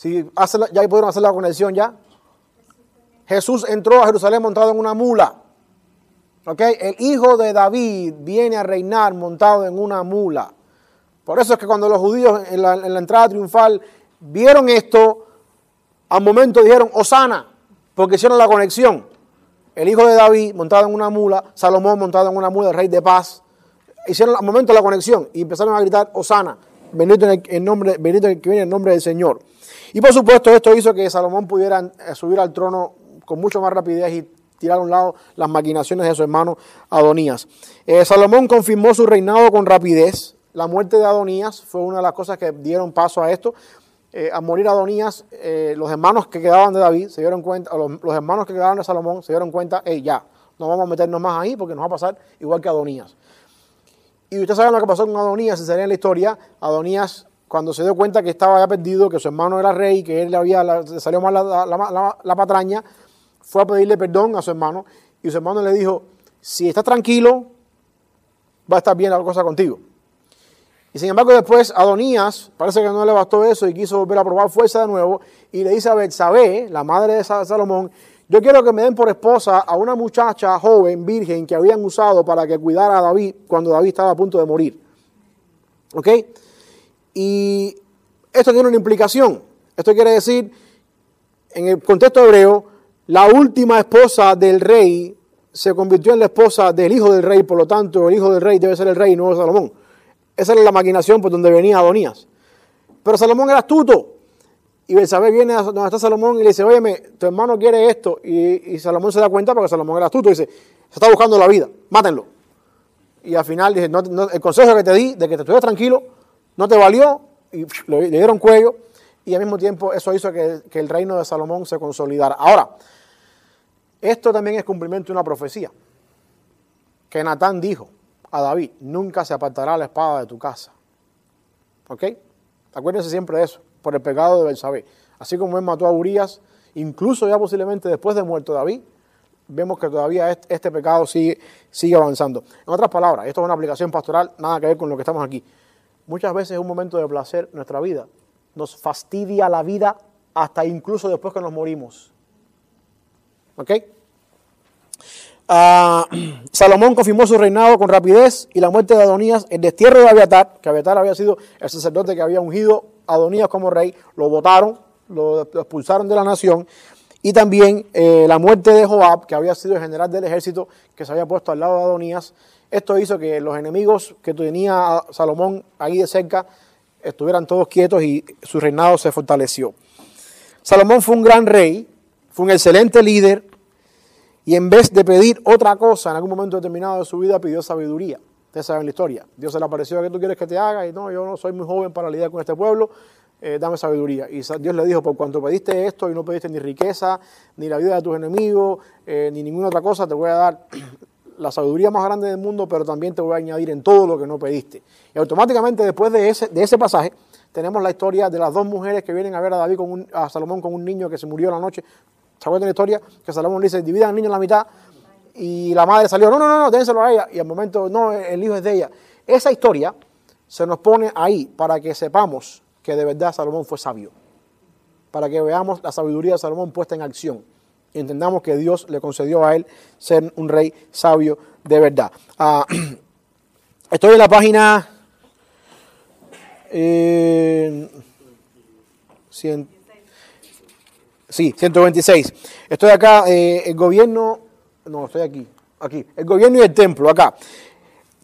Si ya pudieron hacer la conexión ya. Jesús entró a Jerusalén montado en una mula. El hijo de David viene a reinar montado en una mula. Por eso es que cuando los judíos en la, en entrada triunfal vieron esto, al momento dijeron, Osana, porque hicieron la conexión. El hijo de David montado en una mula, Salomón montado en una mula, el rey de paz. Hicieron al momento la conexión y empezaron a gritar, Osana, bendito, en el, nombre, bendito que viene en el nombre del Señor. Y por supuesto esto hizo que Salomón pudiera eh, subir al trono con mucho más rapidez y tirar a un lado las maquinaciones de su hermano Adonías. Eh, Salomón confirmó su reinado con rapidez. La muerte de Adonías fue una de las cosas que dieron paso a esto. Eh, a morir Adonías, eh, los hermanos que quedaban de David se dieron cuenta, los, los, hermanos que quedaban de Salomón se dieron cuenta, hey, ya, no vamos a meternos más ahí porque nos va a pasar igual que Adonías. Y ustedes saben lo que pasó con Adonías, se en la historia, Adonías cuando se dio cuenta que estaba ya perdido, que su hermano era rey, que él le había salió mal la, la, la, patraña, fue a pedirle perdón a su hermano y su hermano le dijo, si estás tranquilo, va a estar bien la cosa contigo. Y sin embargo después Adonías, parece que no le bastó eso y quiso volver a probar fuerza de nuevo y le dice a Betsabé, la madre de Salomón, yo quiero que me den por esposa a una muchacha joven, virgen, que habían usado para que cuidara a David cuando David estaba a punto de morir. ¿Ok? Y esto tiene una implicación. Esto quiere decir, en el contexto hebreo, la última esposa del rey se convirtió en la esposa del hijo del rey, por lo tanto el hijo del rey debe ser el rey, no Salomón. Esa era la maquinación por donde venía Adonías. Pero Salomón era astuto. Y Belsabé viene a donde está Salomón y le dice, óyeme, tu hermano quiere esto. Y, Salomón se da cuenta porque Salomón era astuto y dice, se está buscando la vida, mátenlo. Y al final dice, el consejo que te di de que te estuvieras tranquilo no te valió y le, dieron cuello. Y al mismo tiempo eso hizo que, el reino de Salomón se consolidara. Ahora, esto también es cumplimiento de una profecía que Natán dijo a David, nunca se apartará la espada de tu casa. ¿Ok? Acuérdense siempre de eso, por el pecado de Belsabé. Así como él mató a Urias, incluso ya posiblemente después de muerto David, vemos que todavía este, pecado sigue avanzando. En otras palabras, esto es una aplicación pastoral, nada que ver con lo que estamos aquí. Muchas veces es un momento de placer nuestra vida. Nos fastidia la vida hasta incluso después que nos morimos. ¿Ok? Ah, Salomón confirmó su reinado con rapidez y la muerte de Adonías, el destierro de Abiatar, que Abiatar había sido el sacerdote que había ungido a Adonías como rey, lo votaron, lo, expulsaron de la nación, y también eh, la muerte de Joab, que había sido el general del ejército que se había puesto al lado de Adonías. Esto hizo que los enemigos que tenía Salomón ahí de cerca estuvieran todos quietos y su reinado se fortaleció. Salomón fue un gran rey, fue un excelente líder, y en vez de pedir otra cosa en algún momento determinado de su vida, pidió sabiduría. Ustedes saben la historia. Dios se le apareció, ¿qué tú quieres que te haga? Y no, yo no soy muy joven para lidiar con este pueblo, eh, dame sabiduría. Y Dios le dijo, por cuanto pediste esto y no pediste ni riqueza, ni la vida de tus enemigos, eh, ni ninguna otra cosa, te voy a dar la sabiduría más grande del mundo, pero también te voy a añadir en todo lo que no pediste. Y automáticamente después de ese, de ese pasaje, tenemos la historia de las dos mujeres que vienen a ver a David con a Salomón con un niño que se murió la noche ¿Se acuerdan la historia? Que Salomón dice, divida al niño en la mitad. Y la madre salió, no, no, no, no, dénselo a ella. Y al momento, no, el hijo es de ella. Esa historia se nos pone ahí para que sepamos que de verdad Salomón fue sabio. Para que veamos la sabiduría de Salomón puesta en acción. Entendamos que Dios le concedió a él ser un rey sabio de verdad. Ah, estoy en la página... Eh, Sí, 126. Estoy acá, eh, el gobierno, no, estoy aquí, aquí, el gobierno y el templo, acá.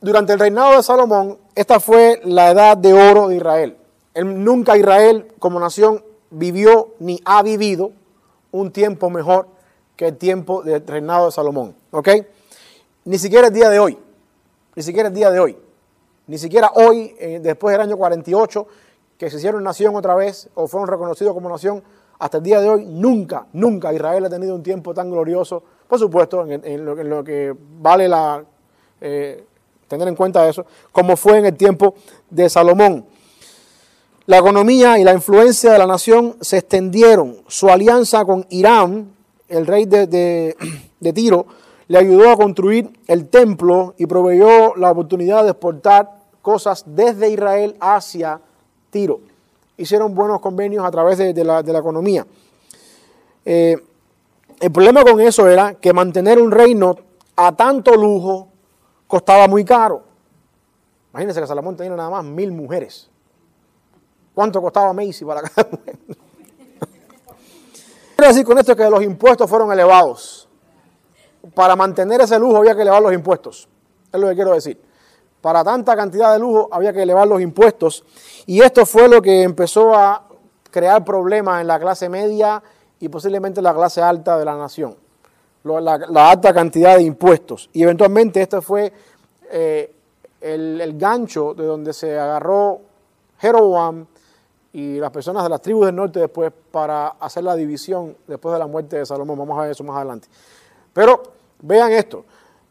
Durante el reinado de Salomón, esta fue la edad de oro de Israel. Nunca Israel como nación vivió ni ha vivido un tiempo mejor que el tiempo del reinado de Salomón. ¿Ok? Ni siquiera el día de hoy. Ni siquiera el día de hoy. Ni siquiera hoy, eh, después del año 48, que se hicieron nación otra vez o fueron reconocidos como nación, hasta el día de hoy, nunca, nunca Israel ha tenido un tiempo tan glorioso, por supuesto, en, lo, que vale la, eh, tener en cuenta eso, como fue en el tiempo de Salomón. La economía y la influencia de la nación se extendieron. Su alianza con Irán, el rey de, Tiro, le ayudó a construir el templo y proveyó la oportunidad de exportar cosas desde Israel hacia Tiro. hicieron buenos convenios a través de, la, economía. Eh, el problema con eso era que mantener un reino a tanto lujo costaba muy caro. Imagínense que Salomón tenía nada más mil mujeres. ¿Cuánto costaba Macy para cada mujer? Quiero decir con esto que los impuestos fueron elevados. Para mantener ese lujo había que elevar los impuestos. Es lo que quiero decir. Para tanta cantidad de lujo había que elevar los impuestos. Y esto fue lo que empezó a crear problemas en la clase media y posiblemente en la clase alta de la nación. La, alta cantidad de impuestos. Y eventualmente esto fue eh, el, el, gancho de donde se agarró Jeroboam y las personas de las tribus del norte después para hacer la división después de la muerte de Salomón. Vamos a ver eso más adelante. Pero vean esto.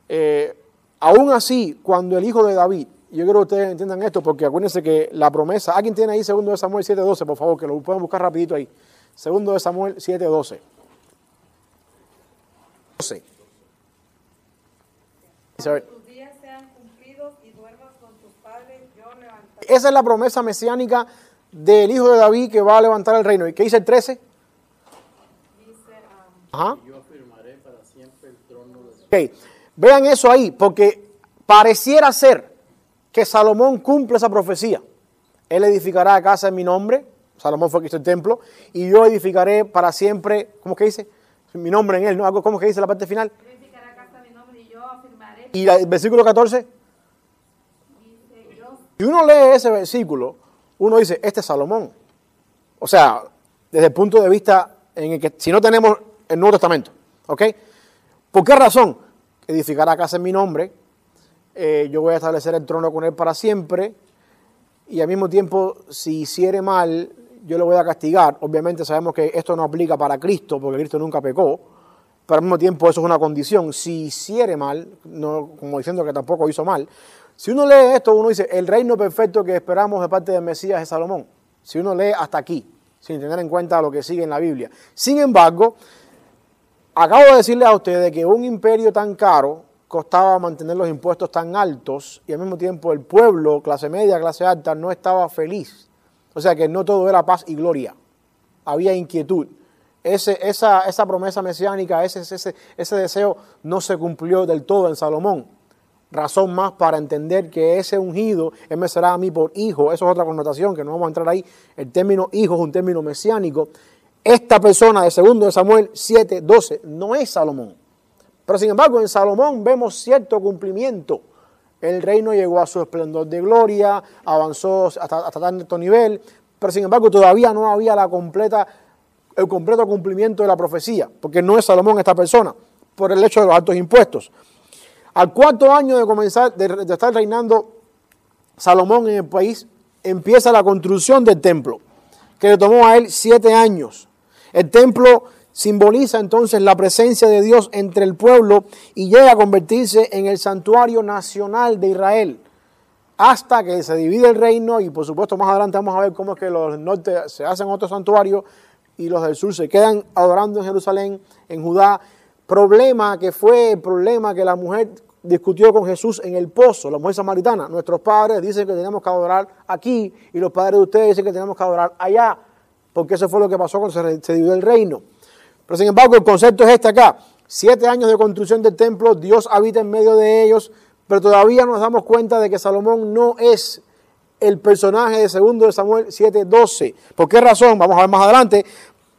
Eh, aún así, cuando el hijo de David, yo quiero que ustedes entiendan esto porque acuérdense que la promesa, ¿alguien tiene ahí segundo de Samuel 7.12? Por favor, que lo pueden buscar rapidito ahí. Segundo de Samuel 7.12. 12. Esa es la promesa mesiánica del hijo de David que va a levantar el reino. ¿Y qué dice el 13? Dice, Ajá. Yo afirmaré para siempre el trono de. Vean eso ahí, porque pareciera ser que Salomón cumple esa profecía. Él edificará casa en mi nombre. Salomón fue el que hizo el templo. Y yo edificaré para siempre, ¿cómo que dice? Mi nombre en él, ¿no? ¿Cómo que dice la parte final? Edificará casa en mi nombre y yo afirmaré. ¿Y el versículo 14? Dice, yo... Si uno lee ese versículo, uno dice, este es Salomón. O sea, desde el punto de vista en el que, si no tenemos el Nuevo Testamento, ¿ok? ¿Por qué razón? Edificará casa en mi nombre, eh, yo voy a establecer el trono con él para siempre, y al mismo tiempo, si hiciere mal, yo le voy a castigar. Obviamente sabemos que esto no aplica para Cristo, porque Cristo nunca pecó, pero al mismo tiempo eso es una condición. Si hiciere mal, no, como diciendo que tampoco hizo mal, si uno lee esto, uno dice, el reino perfecto que esperamos de parte del Mesías es Salomón. Si uno lee hasta aquí, sin tener en cuenta lo que sigue en la Biblia. Sin embargo, acabo de decirle a ustedes que un imperio tan caro costaba mantener los impuestos tan altos y al mismo tiempo el pueblo, clase media, clase alta, no estaba feliz. O sea que no todo era paz y gloria. Había inquietud. Ese, esa, esa promesa mesiánica, ese, ese, ese deseo no se cumplió del todo en Salomón razón más para entender que ese ungido, Él me será a mí por hijo, eso es otra connotación que no vamos a entrar ahí, el término hijo es un término mesiánico. Esta persona de segundo de Samuel 7, 12 no es Salomón. Pero sin embargo en Salomón vemos cierto cumplimiento. El reino llegó a su esplendor de gloria, avanzó hasta, hasta tanto nivel, pero sin embargo todavía no había la completa, el completo cumplimiento de la profecía, porque no es Salomón esta persona, por el hecho de los altos impuestos. Al cuarto año de comenzar, de, estar reinando Salomón en el país, empieza la construcción del templo, que le tomó a él siete años. El templo simboliza entonces la presencia de Dios entre el pueblo y llega a convertirse en el santuario nacional de Israel. Hasta que se divide el reino y por supuesto más adelante vamos a ver cómo es que los norte se hacen otro santuario y los del sur se quedan adorando en Jerusalén, en Judá. Problema que fue el problema que la mujer discutió con Jesús en el pozo, la mujer samaritana. Nuestros padres dicen que tenemos que adorar aquí y los padres de ustedes dicen que tenemos que adorar allá, porque eso fue lo que pasó cuando se, dividió el reino. Pero sin embargo, el concepto es este acá. Siete años de construcción del templo, Dios habita en medio de ellos, pero todavía nos damos cuenta de que Salomón no es el personaje de segundo de Samuel 7:12. ¿Por qué razón? Vamos a ver más adelante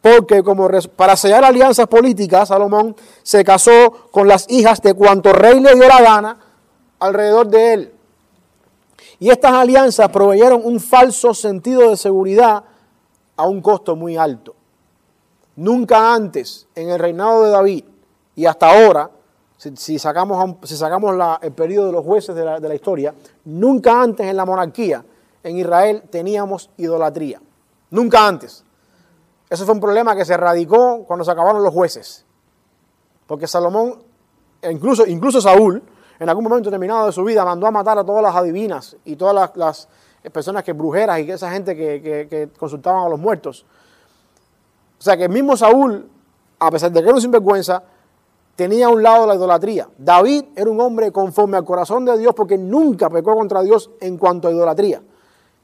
porque como para sellar alianzas políticas, Salomón se casó con las hijas de cuanto rey le dio la gana alrededor de él. Y estas alianzas proveyeron un falso sentido de seguridad a un costo muy alto. Nunca antes en el reinado de David y hasta ahora, si, sacamos, si sacamos el periodo de los jueces de la, de la historia, nunca antes en la monarquía en Israel teníamos idolatría. Nunca antes. Eso fue un problema que se radicó cuando se acabaron los jueces. Porque Salomón, e incluso, incluso Saúl, en algún momento determinado de su vida, mandó a matar a todas las adivinas y todas las, personas que brujeras y esa gente que, consultaban a los muertos. O sea que el mismo Saúl, a pesar de que era un sinvergüenza, tenía a un lado la idolatría. David era un hombre conforme al corazón de Dios porque nunca pecó contra Dios en cuanto a idolatría.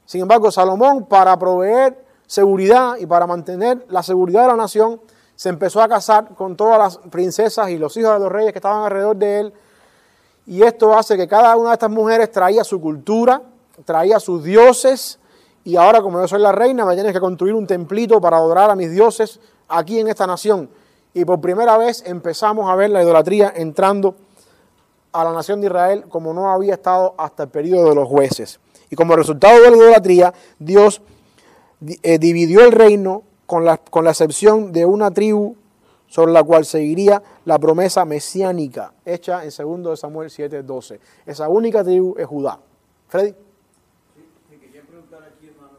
Sin embargo, Salomón, para proveer seguridad y para mantener la seguridad de la nación, se empezó a casar con todas las princesas y los hijos de los reyes que estaban alrededor de él. Y esto hace que cada una de estas mujeres traía su cultura, traía sus dioses, y ahora como yo soy la reina, me tienes que construir un templito para adorar a mis dioses aquí en esta nación. Y por primera vez empezamos a ver la idolatría entrando a la nación de Israel como no había estado hasta el periodo de los jueces. Y como resultado de la idolatría, Dios eh, dividió el reino con la, con la excepción de una tribu sobre la cual seguiría la promesa mesiánica hecha en 2 Samuel 7:12. Esa única tribu es Judá. Freddy.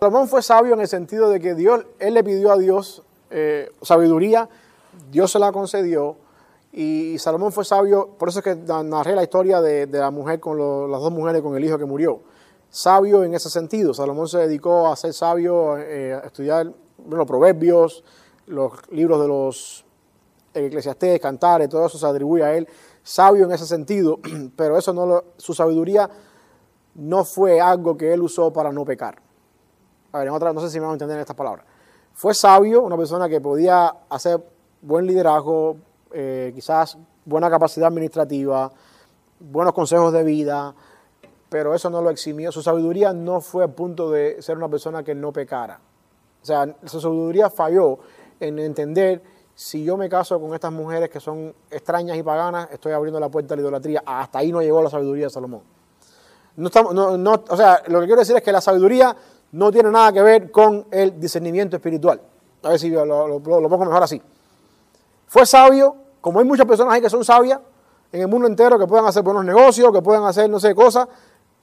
Salomón fue sabio en el sentido de que Dios, él le pidió a Dios eh, sabiduría, Dios se la concedió, y Salomón fue sabio, por eso es que narré la historia de, la mujer con las dos mujeres con el hijo que murió. Sabio en ese sentido. Salomón se dedicó a ser sabio, eh, a estudiar los proverbios, los libros de los eclesiastés, cantares, todo eso se atribuye a él. Sabio en ese sentido, pero eso no lo, su sabiduría no fue algo que él usó para no pecar. A ver, en no sé si me van a entender estas palabras. Fue sabio, una persona que podía hacer buen liderazgo, eh, quizás buena capacidad administrativa, buenos consejos de vida, pero eso no lo eximió. Su sabiduría no fue a punto de ser una persona que no pecara. O sea, su sabiduría falló en entender si yo me caso con estas mujeres que son extrañas y paganas, estoy abriendo la puerta a la idolatría. Hasta ahí no llegó la sabiduría de Salomón. No estamos, no, o sea, lo que quiero decir es que la sabiduría no tiene nada que ver con el discernimiento espiritual. A ver si lo, lo pongo mejor así. Fue sabio como hay muchas personas ahí que son sabias en el mundo entero, que pueden hacer buenos negocios, que pueden hacer no sé cosas,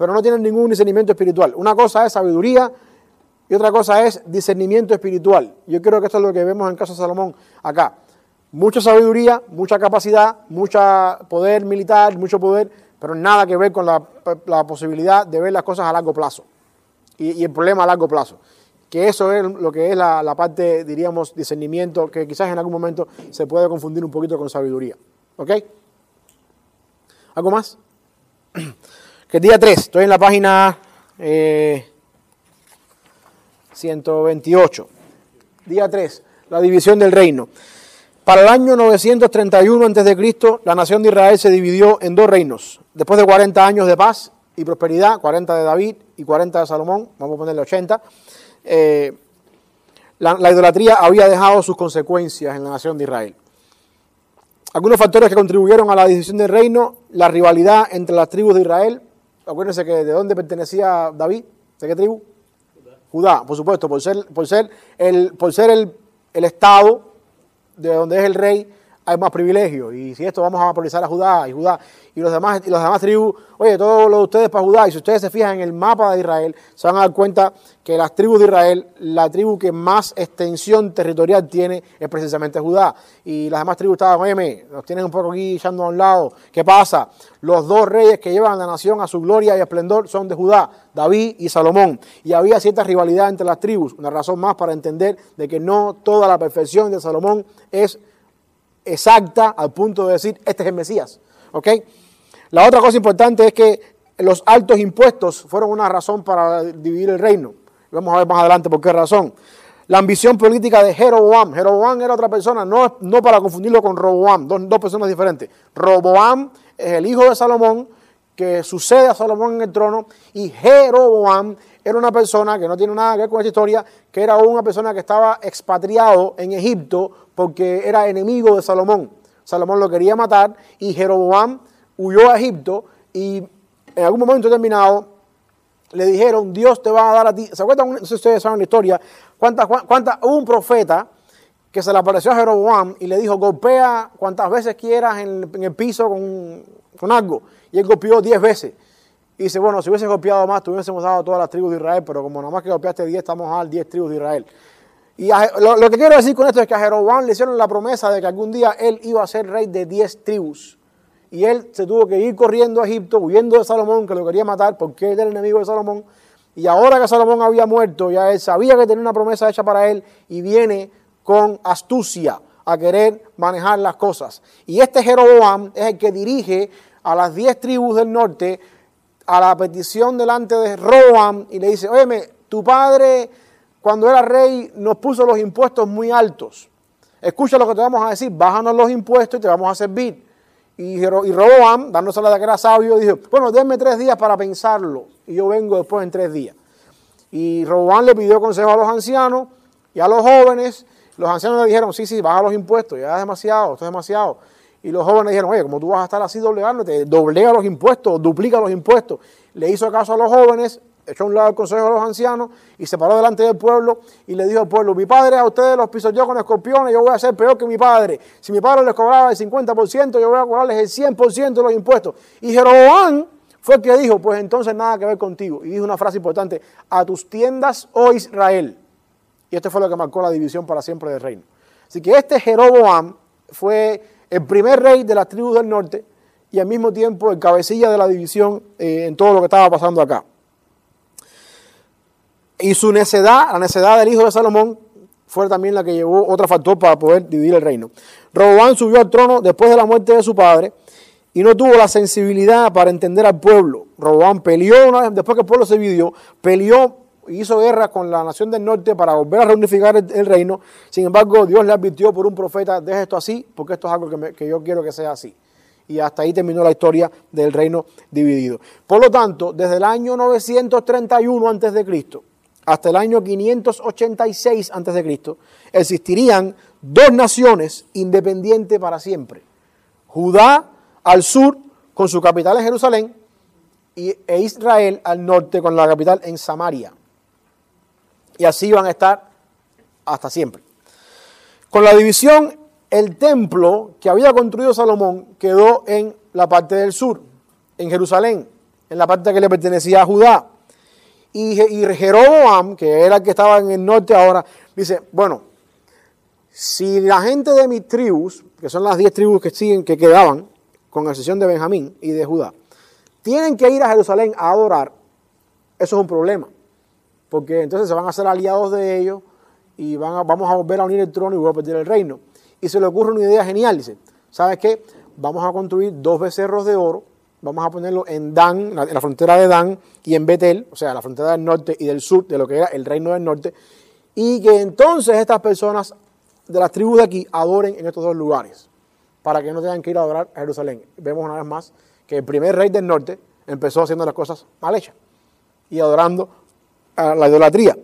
pero no tienen ningún discernimiento espiritual. Una cosa es sabiduría y otra cosa es discernimiento espiritual. Yo creo que esto es lo que vemos en caso de Salomón acá. Mucha sabiduría, mucha capacidad, mucho poder militar, mucho poder, pero nada que ver con la, posibilidad de ver las cosas a largo plazo y, y el problema a largo plazo que eso es lo que es la, parte, diríamos, discernimiento, que quizás en algún momento se puede confundir un poquito con sabiduría. ¿Ok? ¿Algo más? Que día 3, estoy en la página 128. Eh, día 3, la división del reino. Para el año 931 a.C., la nación de Israel se dividió en dos reinos. Después de 40 años de paz y prosperidad, 40 de David y 40 de Salomón, vamos a ponerle 80, eh, la, idolatría había dejado sus consecuencias en la nación de Israel. Algunos factores que contribuyeron a la división del reino, la rivalidad entre las tribus de Israel. Acuérdense que de dónde pertenecía David, ¿de qué tribu? Judá, por supuesto, por ser, por ser, el, por ser el, el estado de donde es el rey, hay más privilegios. Y si esto vamos a priorizar a Judá y Judá y los demás, y los demás tribus, oye, todos los de ustedes para Judá. Y si ustedes se fijan en el mapa de Israel, se van a dar cuenta que las tribus de Israel, la tribu que más extensión territorial tiene es precisamente Judá. Y las demás tribus estaban, oye, nos tienen un poco aquí echando a un lado. ¿Qué pasa? Los dos reyes que llevan a la nación a su gloria y esplendor son de Judá, David y Salomón. Y había cierta rivalidad entre las tribus, una razón más para entender de que no toda la perfección de Salomón es exacta al punto de decir, este es el Mesías. ¿Ok? La otra cosa importante es que los altos impuestos fueron una razón para dividir el reino. Vamos a ver más adelante por qué razón. La ambición política de Jeroboam. Jeroboam era otra persona, no, no para confundirlo con Roboam, dos, dos personas diferentes. Roboam es el hijo de Salomón, que sucede a Salomón en el trono, y Jeroboam era una persona que no tiene nada que ver con esta historia, que era una persona que estaba expatriado en Egipto porque era enemigo de Salomón. Salomón lo quería matar y Jeroboam huyó a Egipto y en algún momento determinado le dijeron, Dios te va a dar a ti. ¿Se acuerdan? Si ustedes saben la historia. ¿Cuántas, cuántas, hubo un profeta que se le apareció a Jeroboam y le dijo, golpea cuantas veces quieras en, el piso con, con algo. Y él golpeó diez veces. Y dice, bueno, si hubiese golpeado más, tuviésemos dado a todas las tribus de Israel, pero como nada más que golpeaste 10, estamos a dar 10 tribus de Israel. Y lo, que quiero decir con esto es que a Jeroboam le hicieron la promesa de que algún día él iba a ser rey de 10 tribus. Y él se tuvo que ir corriendo a Egipto, huyendo de Salomón, que lo quería matar porque él era el enemigo de Salomón. Y ahora que Salomón había muerto, ya él sabía que tenía una promesa hecha para él y viene con astucia a querer manejar las cosas. Y este Jeroboam es el que dirige a las 10 tribus del norte a la petición delante de Roam y le dice, oye, tu padre cuando era rey, nos puso los impuestos muy altos. Escucha lo que te vamos a decir, bájanos los impuestos y te vamos a servir. Y, y Roboam, dándose la de que era sabio, dijo, bueno, denme tres días para pensarlo y yo vengo después en tres días. Y Roboam le pidió consejo a los ancianos y a los jóvenes. Los ancianos le dijeron, sí, sí, baja los impuestos, ya es demasiado, esto es demasiado. Y los jóvenes dijeron, oye, como tú vas a estar así doblegándote, doblega los impuestos, duplica los impuestos. Le hizo caso a los jóvenes, echó a un lado el consejo de los ancianos y se paró delante del pueblo y le dijo al pueblo, mi padre a ustedes los pisoteó con escorpiones, yo voy a ser peor que mi padre. Si mi padre les cobraba el 50%, yo voy a cobrarles el 100% de los impuestos. Y Jeroboam fue el que dijo, pues entonces nada que ver contigo. Y dijo una frase importante, a tus tiendas, oh Israel. Y esto fue lo que marcó la división para siempre del reino. Así que este Jeroboam fue el primer rey de las tribus del norte y al mismo tiempo el cabecilla de la división eh, en todo lo que estaba pasando acá. Y su necedad, la necedad del hijo de Salomón, fue también la que llevó otro factor para poder dividir el reino. Roboam subió al trono después de la muerte de su padre y no tuvo la sensibilidad para entender al pueblo. Roboam peleó una vez, después que el pueblo se dividió, peleó hizo guerra con la nación del norte para volver a reunificar el, reino. Sin embargo, Dios le advirtió por un profeta, deja esto así, porque esto es algo que, que yo quiero que sea así. Y hasta ahí terminó la historia del reino dividido. Por lo tanto, desde el año 931 a.C. hasta el año 586 a.C., existirían dos naciones independientes para siempre. Judá al sur, con su capital en Jerusalén, e Israel al norte, con la capital en Samaria y así van a estar hasta siempre. Con la división, el templo que había construido Salomón quedó en la parte del sur, en Jerusalén, en la parte que le pertenecía a Judá. Y, Jeroboam, que era el que estaba en el norte ahora, dice, bueno, si la gente de mis tribus, que son las diez tribus que siguen, que quedaban, con excepción de Benjamín y de Judá, tienen que ir a Jerusalén a adorar, eso es un problema porque entonces se van a hacer aliados de ellos y van vamos a volver a unir el trono y voy a perder el reino. Y se le ocurre una idea genial, dice, ¿sabes qué? Vamos a construir dos becerros de oro, vamos a ponerlo en Dan, en la frontera de Dan y en Betel, o sea, la frontera del norte y del sur de lo que era el reino del norte, y que entonces estas personas de las tribus de aquí adoren en estos dos lugares, para que no tengan que ir a adorar a Jerusalén. Vemos una vez más que el primer rey del norte empezó haciendo las cosas mal hechas y adorando a la idolatría.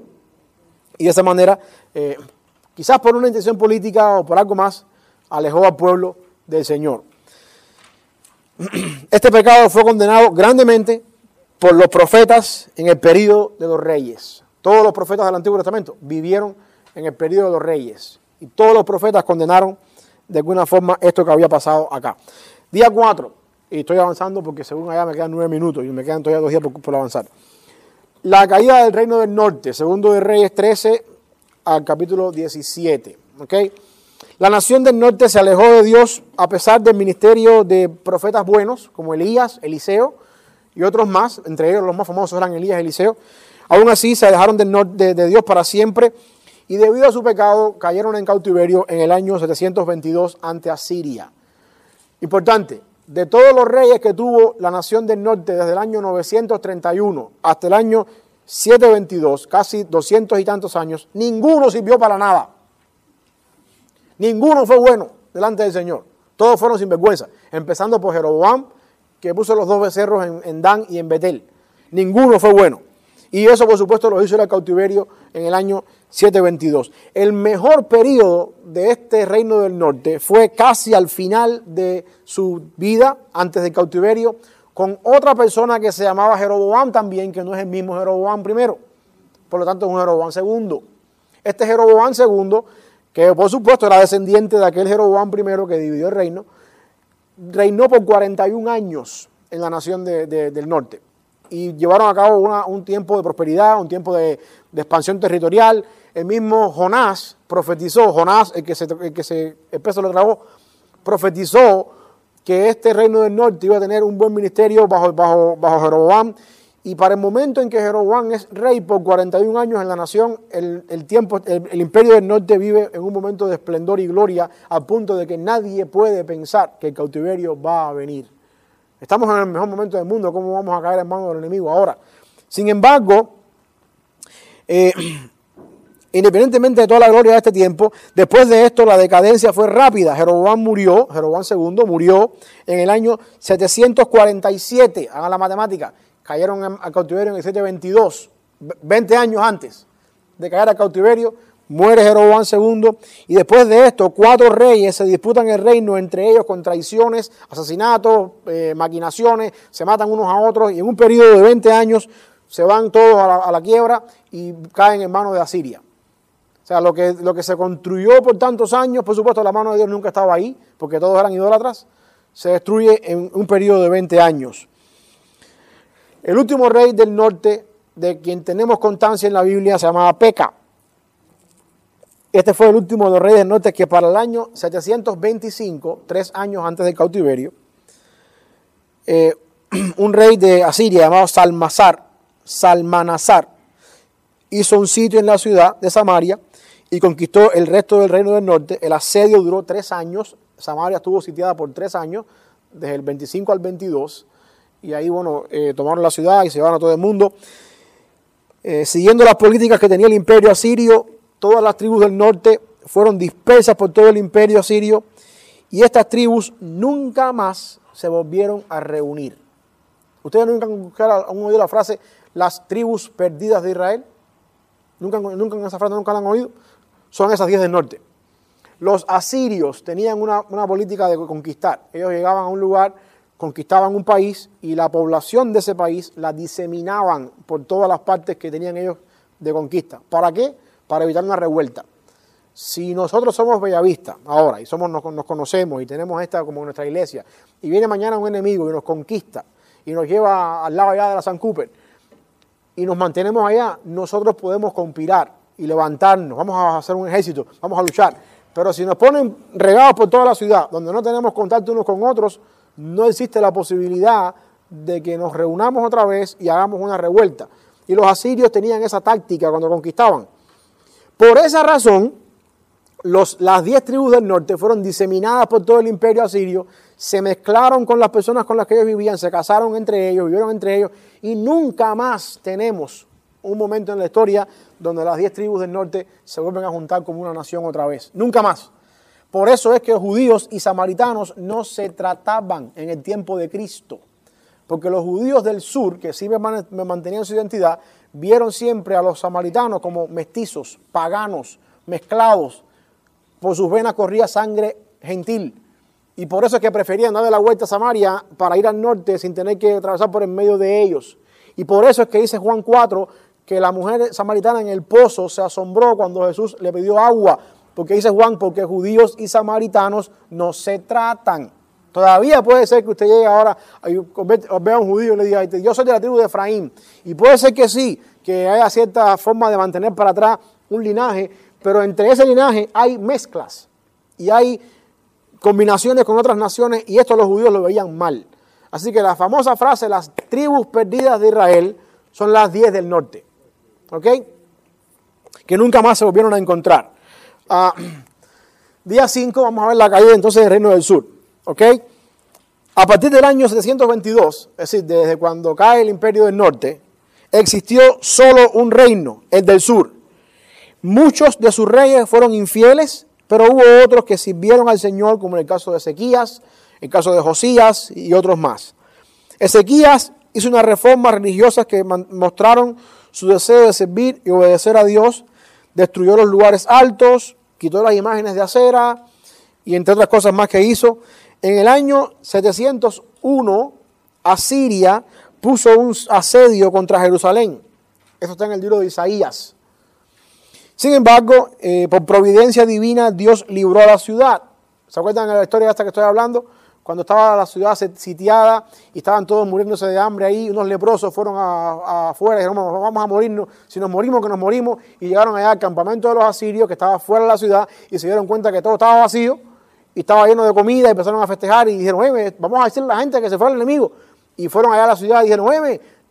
Y de esa manera, eh, quizás por una intención política o por algo más, alejó al pueblo del Señor. Este pecado fue condenado grandemente por los profetas en el periodo de los reyes. Todos los profetas del Antiguo Testamento vivieron en el periodo de los reyes. Y todos los profetas condenaron de alguna forma esto que había pasado acá. Día 4, y estoy avanzando porque según allá me quedan nueve minutos y me quedan todavía dos días por avanzar. La caída del reino del norte, segundo de Reyes 13 al capítulo 17. ¿okay? La nación del norte se alejó de Dios a pesar del ministerio de profetas buenos como Elías, Eliseo y otros más, entre ellos los más famosos eran Elías y Eliseo. Aún así se alejaron del norte, de, Dios para siempre y debido a su pecado cayeron en cautiverio en el año 722 ante Asiria. Importante, de todos los reyes que tuvo la nación del norte desde el año 931 hasta el año 722, casi 200 y tantos años, ninguno sirvió para nada. Ninguno fue bueno delante del Señor. Todos fueron sin vergüenza, empezando por Jeroboam, que puso los dos becerros en, Dan y en Betel. Ninguno fue bueno. Y eso, por supuesto, lo hizo el cautiverio en el año 722. El mejor periodo de este reino del norte fue casi al final de su vida, antes del cautiverio, con otra persona que se llamaba Jeroboam también, que no es el mismo Jeroboam primero. Por lo tanto, es un Jeroboam segundo. Este Jeroboam segundo, que por supuesto era descendiente de aquel Jeroboam primero que dividió el reino, reinó por 41 años en la nación del norte y llevaron a cabo un tiempo de prosperidad, un tiempo de, expansión territorial. El mismo Jonás profetizó, Jonás, el que se, el que se el peso lo trabó, profetizó que este reino del norte iba a tener un buen ministerio bajo, bajo, bajo Jeroboam. Y para el momento en que Jeroboam es rey por 41 años en la nación, el, el tiempo, el, imperio del norte vive en un momento de esplendor y gloria, al punto de que nadie puede pensar que el cautiverio va a venir. Estamos en el mejor momento del mundo, ¿cómo vamos a caer en manos del enemigo ahora? Sin embargo, eh, Independientemente de toda la gloria de este tiempo, después de esto la decadencia fue rápida. Jeroboam murió, Jeroboam II murió en el año 747. Hagan la matemática. Cayeron al cautiverio en el 722, 20 años antes de caer al cautiverio. Muere Jeroboam II y después de esto cuatro reyes se disputan el reino entre ellos con traiciones, asesinatos, eh, maquinaciones, se matan unos a otros y en un periodo de 20 años se van todos a la, quiebra y caen en manos de Asiria. O sea, lo que, lo que se construyó por tantos años, por supuesto la mano de Dios nunca estaba ahí, porque todos eran idólatras, se destruye en un periodo de 20 años. El último rey del norte, de quien tenemos constancia en la Biblia, se llamaba Peca. Este fue el último de los reyes del norte que para el año 725, tres años antes del cautiverio, eh, un rey de Asiria llamado Salmazar, Salmanazar, hizo un sitio en la ciudad de Samaria y conquistó el resto del reino del norte. El asedio duró tres años. Samaria estuvo sitiada por tres años, desde el 25 al 22. Y ahí, bueno, eh, tomaron la ciudad y se llevaron a todo el mundo. Eh, siguiendo las políticas que tenía el imperio asirio, todas las tribus del norte fueron dispersas por todo el imperio asirio y estas tribus nunca más se volvieron a reunir. Ustedes nunca han oído la frase las tribus perdidas de Israel. Nunca, nunca esa frase nunca la han oído. Son esas diez del norte. Los asirios tenían una, una política de conquistar. Ellos llegaban a un lugar, conquistaban un país y la población de ese país la diseminaban por todas las partes que tenían ellos de conquista. ¿Para qué? Para evitar una revuelta. Si nosotros somos Bellavista ahora y somos, nos, nos, conocemos y tenemos esta como nuestra iglesia y viene mañana un enemigo y nos conquista y nos lleva al lado allá de la San Cooper y nos mantenemos allá, nosotros podemos conspirar y levantarnos, vamos a hacer un ejército, vamos a luchar. Pero si nos ponen regados por toda la ciudad, donde no tenemos contacto unos con otros, no existe la posibilidad de que nos reunamos otra vez y hagamos una revuelta. Y los asirios tenían esa táctica cuando conquistaban. Por esa razón, las diez tribus del norte fueron diseminadas por todo el imperio asirio se mezclaron con las personas con las que ellos vivían, se casaron entre ellos, vivieron entre ellos, y nunca más tenemos un momento en la historia donde las diez tribus del norte se vuelven a juntar como una nación otra vez. Nunca más. Por eso es que judíos y samaritanos no se trataban en el tiempo de Cristo. Porque los judíos del sur, que sí me mantenían su identidad, vieron siempre a los samaritanos como mestizos, paganos, mezclados. Por sus venas corría sangre gentil. Y por eso es que preferían darle la vuelta a Samaria para ir al norte sin tener que atravesar por en medio de ellos. Y por eso es que dice Juan 4 que la mujer samaritana en el pozo se asombró cuando Jesús le pidió agua. Porque dice Juan, porque judíos y samaritanos no se tratan. Todavía puede ser que usted llegue ahora, vea a un judío y le diga, yo soy de la tribu de Efraín. Y puede ser que sí, que haya cierta forma de mantener para atrás un linaje, pero entre ese linaje hay mezclas y hay combinaciones con otras naciones y esto los judíos lo veían mal. Así que la famosa frase, las tribus perdidas de Israel, son las diez del norte. ¿Ok? Que nunca más se volvieron a encontrar. Ah, día 5 vamos a ver la caída entonces del reino del sur. ¿Ok? A partir del año 722, es decir, desde cuando cae el imperio del norte, existió solo un reino, el del sur. Muchos de sus reyes fueron infieles pero hubo otros que sirvieron al Señor, como en el caso de Ezequías, el caso de Josías y otros más. Ezequías hizo unas reformas religiosas que mostraron su deseo de servir y obedecer a Dios, destruyó los lugares altos, quitó las imágenes de acera y entre otras cosas más que hizo. En el año 701, Asiria puso un asedio contra Jerusalén. Eso está en el libro de Isaías. Sin embargo, eh, por providencia divina, Dios libró a la ciudad. ¿Se acuerdan de la historia esta que estoy hablando? Cuando estaba la ciudad sitiada y estaban todos muriéndose de hambre ahí, unos leprosos fueron afuera y dijeron, vamos a morirnos, si nos morimos, que nos morimos, y llegaron allá al campamento de los asirios que estaba fuera de la ciudad y se dieron cuenta que todo estaba vacío y estaba lleno de comida y empezaron a festejar y dijeron, vamos a decirle a la gente que se fue el enemigo. Y fueron allá a la ciudad y dijeron,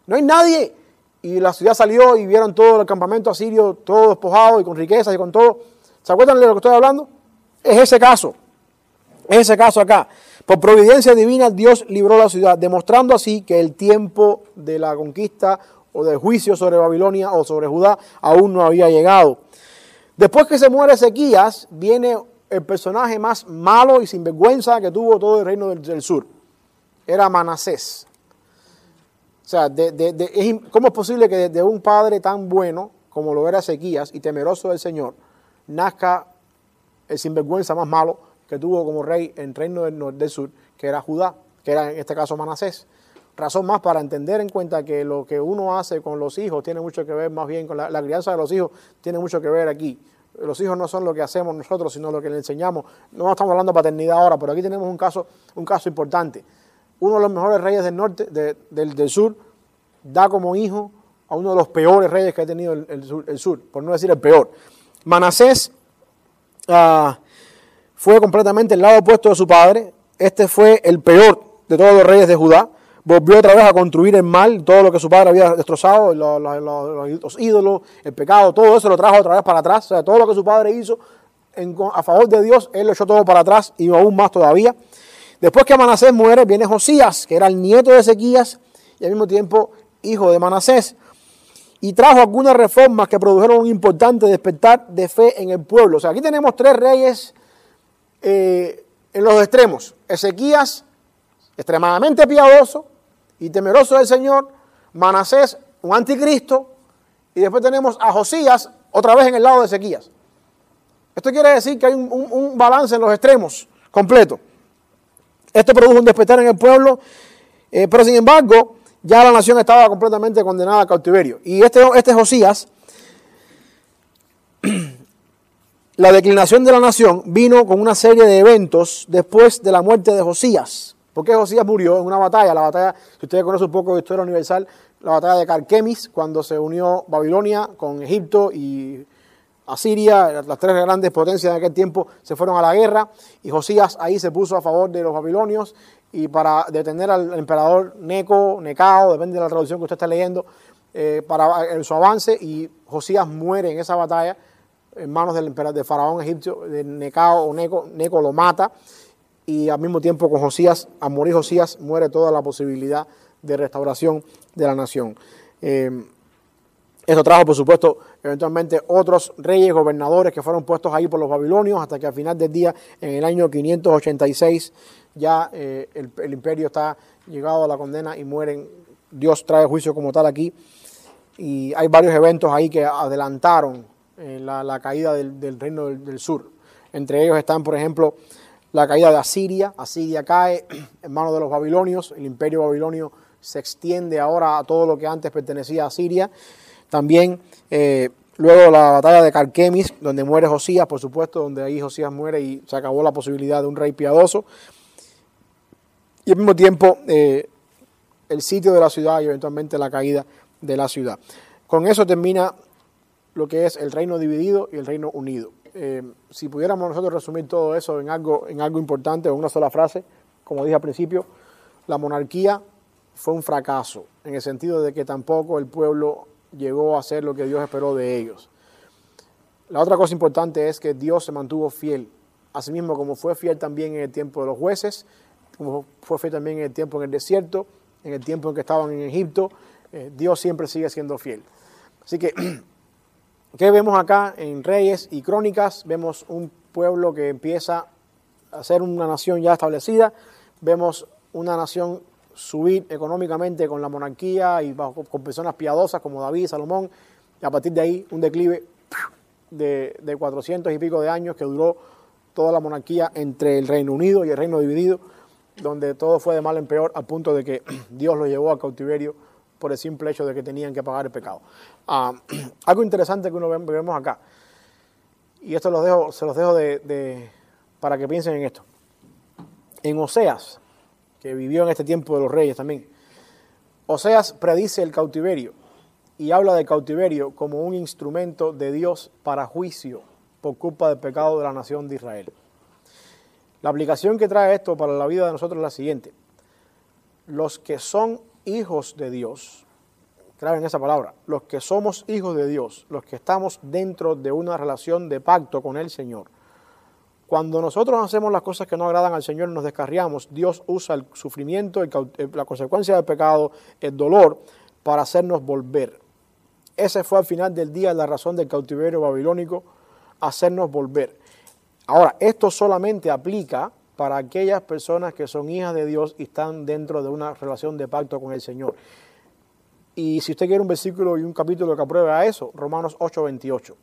no hay nadie y la ciudad salió y vieron todo el campamento asirio, todo despojado y con riquezas y con todo. ¿Se acuerdan de lo que estoy hablando? Es ese caso. Es ese caso acá. Por providencia divina, Dios libró la ciudad, demostrando así que el tiempo de la conquista o del juicio sobre Babilonia o sobre Judá aún no había llegado. Después que se muere Ezequías, viene el personaje más malo y sinvergüenza que tuvo todo el reino del, sur. Era Manasés. O sea, ¿cómo es posible que de un padre tan bueno como lo era Ezequías y temeroso del Señor, nazca el sinvergüenza más malo que tuvo como rey en el reino del, del sur, que era Judá, que era en este caso Manasés? razón más para entender en cuenta que lo que uno hace con los hijos tiene mucho que ver más bien con la, crianza de los hijos, tiene mucho que ver aquí. Los hijos no son lo que hacemos nosotros, sino lo que le enseñamos. No estamos hablando de paternidad ahora, pero aquí tenemos un caso, un caso importante. Uno de los mejores reyes del norte, del, sur, da como hijo a uno de los peores reyes que ha tenido el, sur, por no decir el peor. Manasés ah, fue completamente el lado opuesto de su padre. Este fue el peor de todos los reyes de Judá volvió otra vez a construir el mal, todo lo que su padre había destrozado, los, ídolos, el pecado, todo eso lo trajo otra vez para atrás. O sea, todo lo que su padre hizo a favor de Dios, él lo echó todo para atrás y aún más todavía. Después que Manasés muere, viene Josías, que era el nieto de Ezequías y al mismo tiempo hijo de Manasés. Y trajo algunas reformas que produjeron un importante despertar de fe en el pueblo. O sea, aquí tenemos tres reyes eh, en los extremos. Ezequías, extremadamente piadoso, y temeroso del Señor, Manasés, un anticristo, y después tenemos a Josías, otra vez en el lado de Ezequías. Esto quiere decir que hay un, balance en los extremos completo. Esto produjo un despertar en el pueblo, eh, pero sin embargo, ya la nación estaba completamente condenada a cautiverio. Y este, este Josías, la declinación de la nación vino con una serie de eventos después de la muerte de Josías. Porque Josías murió en una batalla, la batalla, si ustedes conocen un poco de historia universal, la batalla de Carquemis, cuando se unió Babilonia con Egipto y Asiria, las tres grandes potencias de aquel tiempo se fueron a la guerra y Josías ahí se puso a favor de los babilonios y para detener al emperador Neco, Necao, depende de la traducción que usted está leyendo, eh, para su avance y Josías muere en esa batalla en manos del, del faraón egipcio, de Necao o Neco, Neco lo mata y al mismo tiempo con Josías, a morir Josías, muere toda la posibilidad de restauración de la nación. Eh, esto trajo, por supuesto, eventualmente otros reyes, gobernadores que fueron puestos ahí por los babilonios, hasta que al final del día, en el año 586, ya eh, el, imperio está llegado a la condena y mueren. Dios trae juicio como tal aquí. Y hay varios eventos ahí que adelantaron eh, la, caída del, reino del sur. Entre ellos están, por ejemplo, la caída de Asiria. Asiria cae en manos de los babilonios. El imperio babilonio se extiende ahora a todo lo que antes pertenecía a Asiria. También eh, luego la batalla de Carquemis, donde muere Josías, por supuesto, donde ahí Josías muere y se acabó la posibilidad de un rey piadoso. Y al mismo tiempo eh, el sitio de la ciudad y eventualmente la caída de la ciudad. Con eso termina lo que es el reino dividido y el reino unido. Eh, si pudiéramos nosotros resumir todo eso en algo, en algo importante, en una sola frase, como dije al principio, la monarquía fue un fracaso, en el sentido de que tampoco el pueblo llegó a hacer lo que Dios esperó de ellos. La otra cosa importante es que Dios se mantuvo fiel, asimismo como fue fiel también en el tiempo de los jueces, como fue fiel también en el tiempo en el desierto, en el tiempo en que estaban en Egipto, eh, Dios siempre sigue siendo fiel. Así que ¿Qué vemos acá en Reyes y Crónicas? Vemos un pueblo que empieza a ser una nación ya establecida, vemos una nación subir económicamente con la monarquía y con personas piadosas como David, Salomón, y a partir de ahí un declive de, de 400 y pico de años que duró toda la monarquía entre el Reino Unido y el Reino Dividido, donde todo fue de mal en peor al punto de que Dios lo llevó a cautiverio por el simple hecho de que tenían que pagar el pecado. Ah, algo interesante que uno vemos acá, y esto dejo, se los dejo de, para que piensen en esto. En Oseas, que vivió en este tiempo de los reyes también, Oseas predice el cautiverio y habla del cautiverio como un instrumento de Dios para juicio por culpa del pecado de la nación de Israel. La aplicación que trae esto para la vida de nosotros es la siguiente. Los que son hijos de Dios, en esa palabra, los que somos hijos de Dios, los que estamos dentro de una relación de pacto con el Señor, cuando nosotros hacemos las cosas que no agradan al Señor nos descarriamos, Dios usa el sufrimiento, la consecuencia del pecado, el dolor, para hacernos volver. Ese fue al final del día la razón del cautiverio babilónico, hacernos volver. Ahora, esto solamente aplica para aquellas personas que son hijas de Dios y están dentro de una relación de pacto con el Señor. Y si usted quiere un versículo y un capítulo que apruebe a eso, Romanos 8:28.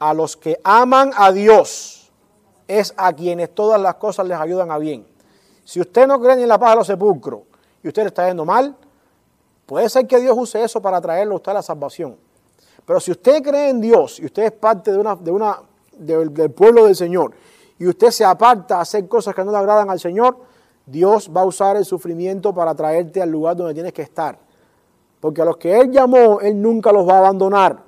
A los que aman a Dios es a quienes todas las cosas les ayudan a bien. Si usted no cree ni en la paz de los sepulcros y usted está yendo mal, puede ser que Dios use eso para traerlo a usted a la salvación. Pero si usted cree en Dios y usted es parte de una, de una, del pueblo del Señor y usted se aparta a hacer cosas que no le agradan al Señor, Dios va a usar el sufrimiento para traerte al lugar donde tienes que estar. Porque a los que Él llamó, Él nunca los va a abandonar.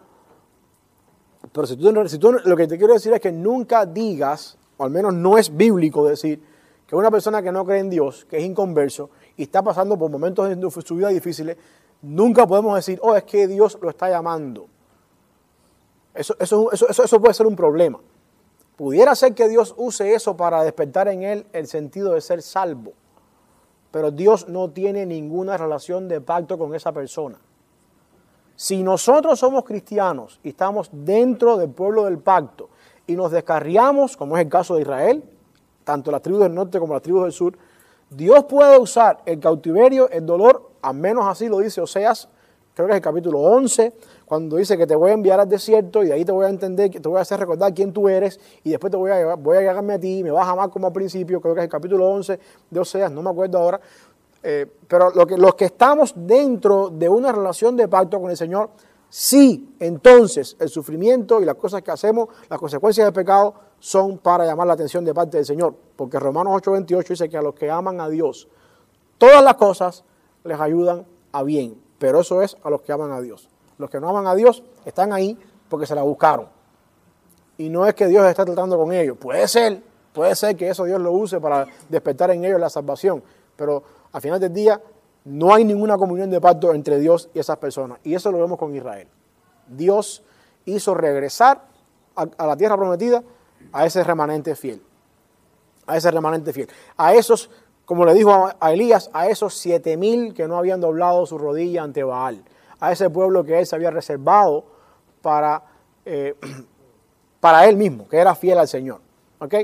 Pero si tú, si lo que te quiero decir es que nunca digas, o al menos no es bíblico decir, que una persona que no cree en Dios, que es inconverso y está pasando por momentos de su vida difíciles, nunca podemos decir, oh, es que Dios lo está llamando. Eso puede ser un problema. Pudiera ser que Dios use eso para despertar en él el sentido de ser salvo pero Dios no tiene ninguna relación de pacto con esa persona. Si nosotros somos cristianos y estamos dentro del pueblo del pacto y nos descarriamos, como es el caso de Israel, tanto las tribus del norte como las tribus del sur, Dios puede usar el cautiverio, el dolor, al menos así lo dice Oseas, creo que es el capítulo 11, cuando dice que te voy a enviar al desierto y ahí te voy a entender, te voy a hacer recordar quién tú eres y después te voy a, voy a llegarme a ti, me vas a amar como al principio, creo que es el capítulo 11 de Oseas, no me acuerdo ahora, eh, pero los que estamos dentro de una relación de pacto con el Señor, sí, entonces el sufrimiento y las cosas que hacemos, las consecuencias del pecado, son para llamar la atención de parte del Señor, porque Romanos 8:28 dice que a los que aman a Dios, todas las cosas les ayudan a bien, pero eso es a los que aman a Dios. Los que no aman a Dios están ahí porque se la buscaron. Y no es que Dios está tratando con ellos. Puede ser, puede ser que eso Dios lo use para despertar en ellos la salvación. Pero al final del día no hay ninguna comunión de pacto entre Dios y esas personas. Y eso lo vemos con Israel. Dios hizo regresar a, la tierra prometida a ese remanente fiel. A ese remanente fiel. A esos, como le dijo a, a Elías, a esos siete mil que no habían doblado su rodilla ante Baal a ese pueblo que él se había reservado para, eh, para él mismo, que era fiel al Señor. ¿Ok?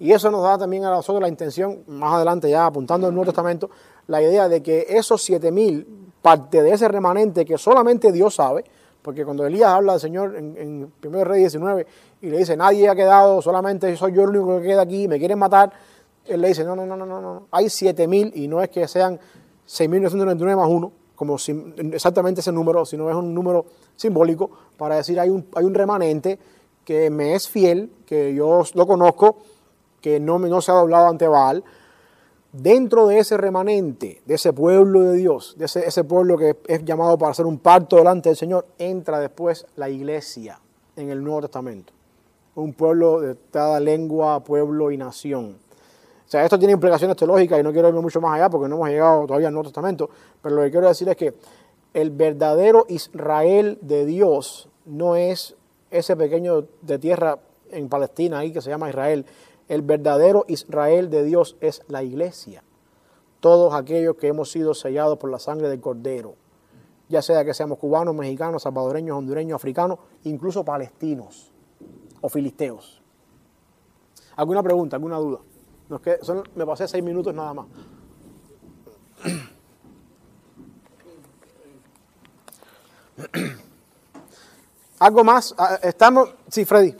Y eso nos da también a nosotros la intención, más adelante ya apuntando al Nuevo Testamento, la idea de que esos siete mil, parte de ese remanente que solamente Dios sabe, porque cuando Elías habla del Señor en, en 1 Rey 19 y le dice, nadie ha quedado, solamente soy yo el único que queda aquí, me quieren matar, él le dice, no, no, no, no, no, no. hay siete mil y no es que sean 6.999 más uno, como exactamente ese número, sino es un número simbólico para decir hay un, hay un remanente que me es fiel, que yo lo conozco, que no, no se ha doblado ante Baal. Dentro de ese remanente, de ese pueblo de Dios, de ese, ese pueblo que es llamado para hacer un pacto delante del Señor, entra después la iglesia en el Nuevo Testamento. Un pueblo de cada lengua, pueblo y nación. O sea, esto tiene implicaciones teológicas y no quiero irme mucho más allá porque no hemos llegado todavía al Nuevo Testamento, pero lo que quiero decir es que el verdadero Israel de Dios no es ese pequeño de tierra en Palestina ahí que se llama Israel. El verdadero Israel de Dios es la iglesia. Todos aquellos que hemos sido sellados por la sangre del Cordero, ya sea que seamos cubanos, mexicanos, salvadoreños, hondureños, africanos, incluso palestinos o filisteos. ¿Alguna pregunta, alguna duda? Me pasé seis minutos nada más. Algo más. Ah, estamos. Sí, Freddy. Que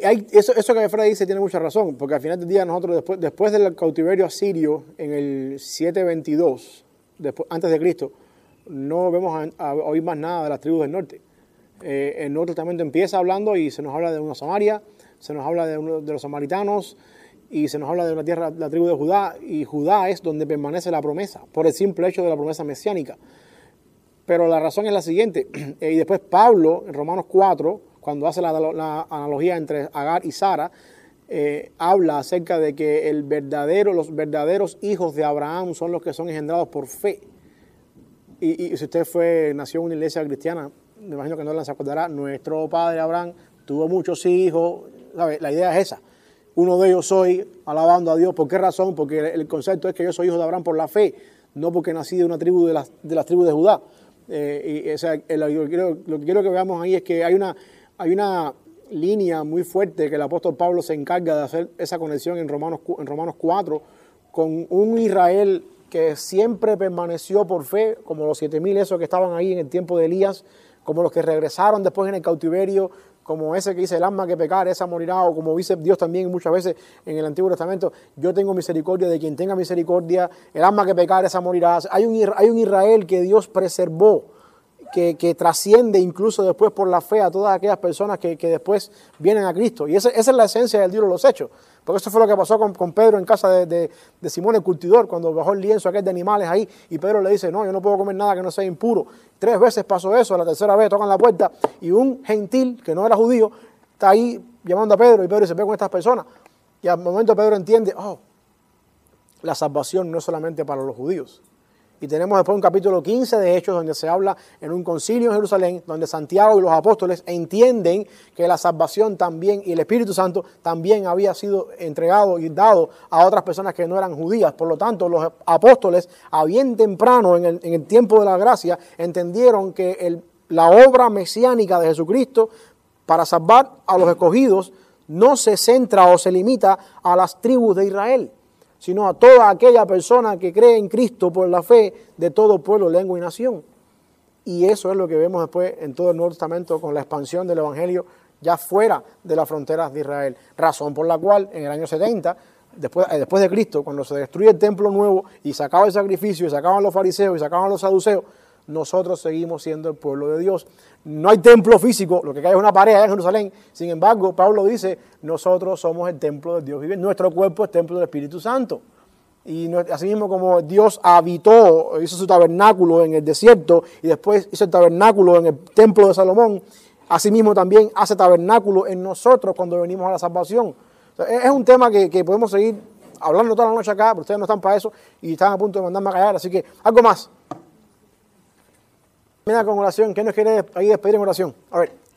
no eso, eso que Freddy dice tiene mucha razón, porque al final del día nosotros, después, después del cautiverio asirio en el 722, después, antes de Cristo, no vemos a oír más nada de las tribus del norte eh, el Nuevo Testamento empieza hablando y se nos habla de una Samaria, se nos habla de, uno, de los samaritanos y se nos habla de una tierra, la tribu de Judá, y Judá es donde permanece la promesa, por el simple hecho de la promesa mesiánica. Pero la razón es la siguiente, y después Pablo, en Romanos 4, cuando hace la, analogía entre Agar y Sara, eh, habla acerca de que el verdadero, los verdaderos hijos de Abraham son los que son engendrados por fe. Y, y si usted fue, nació en una iglesia cristiana, me imagino que no se acordará, nuestro padre Abraham tuvo muchos hijos, la idea es esa. Uno de ellos soy alabando a Dios. ¿Por qué razón? Porque el concepto es que yo soy hijo de Abraham por la fe. no porque nací de una tribu de las, tribus de Judá. Eh, y, o sea, lo, que quiero, lo que quiero que veamos ahí es que hay una, hay una línea muy fuerte que el apóstol Pablo se encarga de hacer esa conexión en Romanos, en Romanos 4 con un Israel que siempre permaneció por fe, como los siete mil esos que estaban ahí en el tiempo de Elías, como los que regresaron después en el cautiverio, como ese que dice el alma que pecar, esa morirá, o como dice Dios también muchas veces en el Antiguo Testamento, yo tengo misericordia de quien tenga misericordia, el alma que pecar, esa morirá. Hay un, hay un Israel que Dios preservó, que, que, trasciende incluso después por la fe a todas aquellas personas que, que después vienen a Cristo. Y esa, esa, es la esencia del libro de los Hechos. Porque eso fue lo que pasó con, con Pedro en casa de, de, Simón el cultidor, cuando bajó el lienzo aquel de animales ahí, y Pedro le dice, no, yo no puedo comer nada que no sea impuro. Tres veces pasó eso, la tercera vez tocan la puerta, y un gentil, que no era judío, está ahí llamando a Pedro, y Pedro se ve con estas personas. Y al momento Pedro entiende, oh, la salvación no es solamente para los judíos, y tenemos después un capítulo 15 de Hechos donde se habla en un concilio en Jerusalén, donde Santiago y los apóstoles entienden que la salvación también y el Espíritu Santo también había sido entregado y dado a otras personas que no eran judías. Por lo tanto, los apóstoles, a bien temprano en el, en el tiempo de la gracia, entendieron que la obra mesiánica de Jesucristo para salvar a los escogidos no se centra o se limita a las tribus de Israel sino a toda aquella persona que cree en Cristo por la fe de todo pueblo, lengua y nación. Y eso es lo que vemos después en todo el Nuevo Testamento con la expansión del Evangelio ya fuera de las fronteras de Israel. Razón por la cual en el año 70, después, después de Cristo, cuando se destruye el templo nuevo y se acaba el sacrificio y se acaban los fariseos y se acaban los saduceos, nosotros seguimos siendo el pueblo de Dios. No hay templo físico, lo que cae es una pared en Jerusalén. Sin embargo, Pablo dice, nosotros somos el templo de Dios vive. Nuestro cuerpo es templo del Espíritu Santo. Y así mismo como Dios habitó, hizo su tabernáculo en el desierto y después hizo el tabernáculo en el templo de Salomón, asimismo también hace tabernáculo en nosotros cuando venimos a la salvación. es un tema que, que podemos seguir hablando toda la noche acá, pero ustedes no están para eso y están a punto de mandarme a callar, así que algo más. Mira con oración, ¿qué nos quiere ahí despedir en oración? A ver.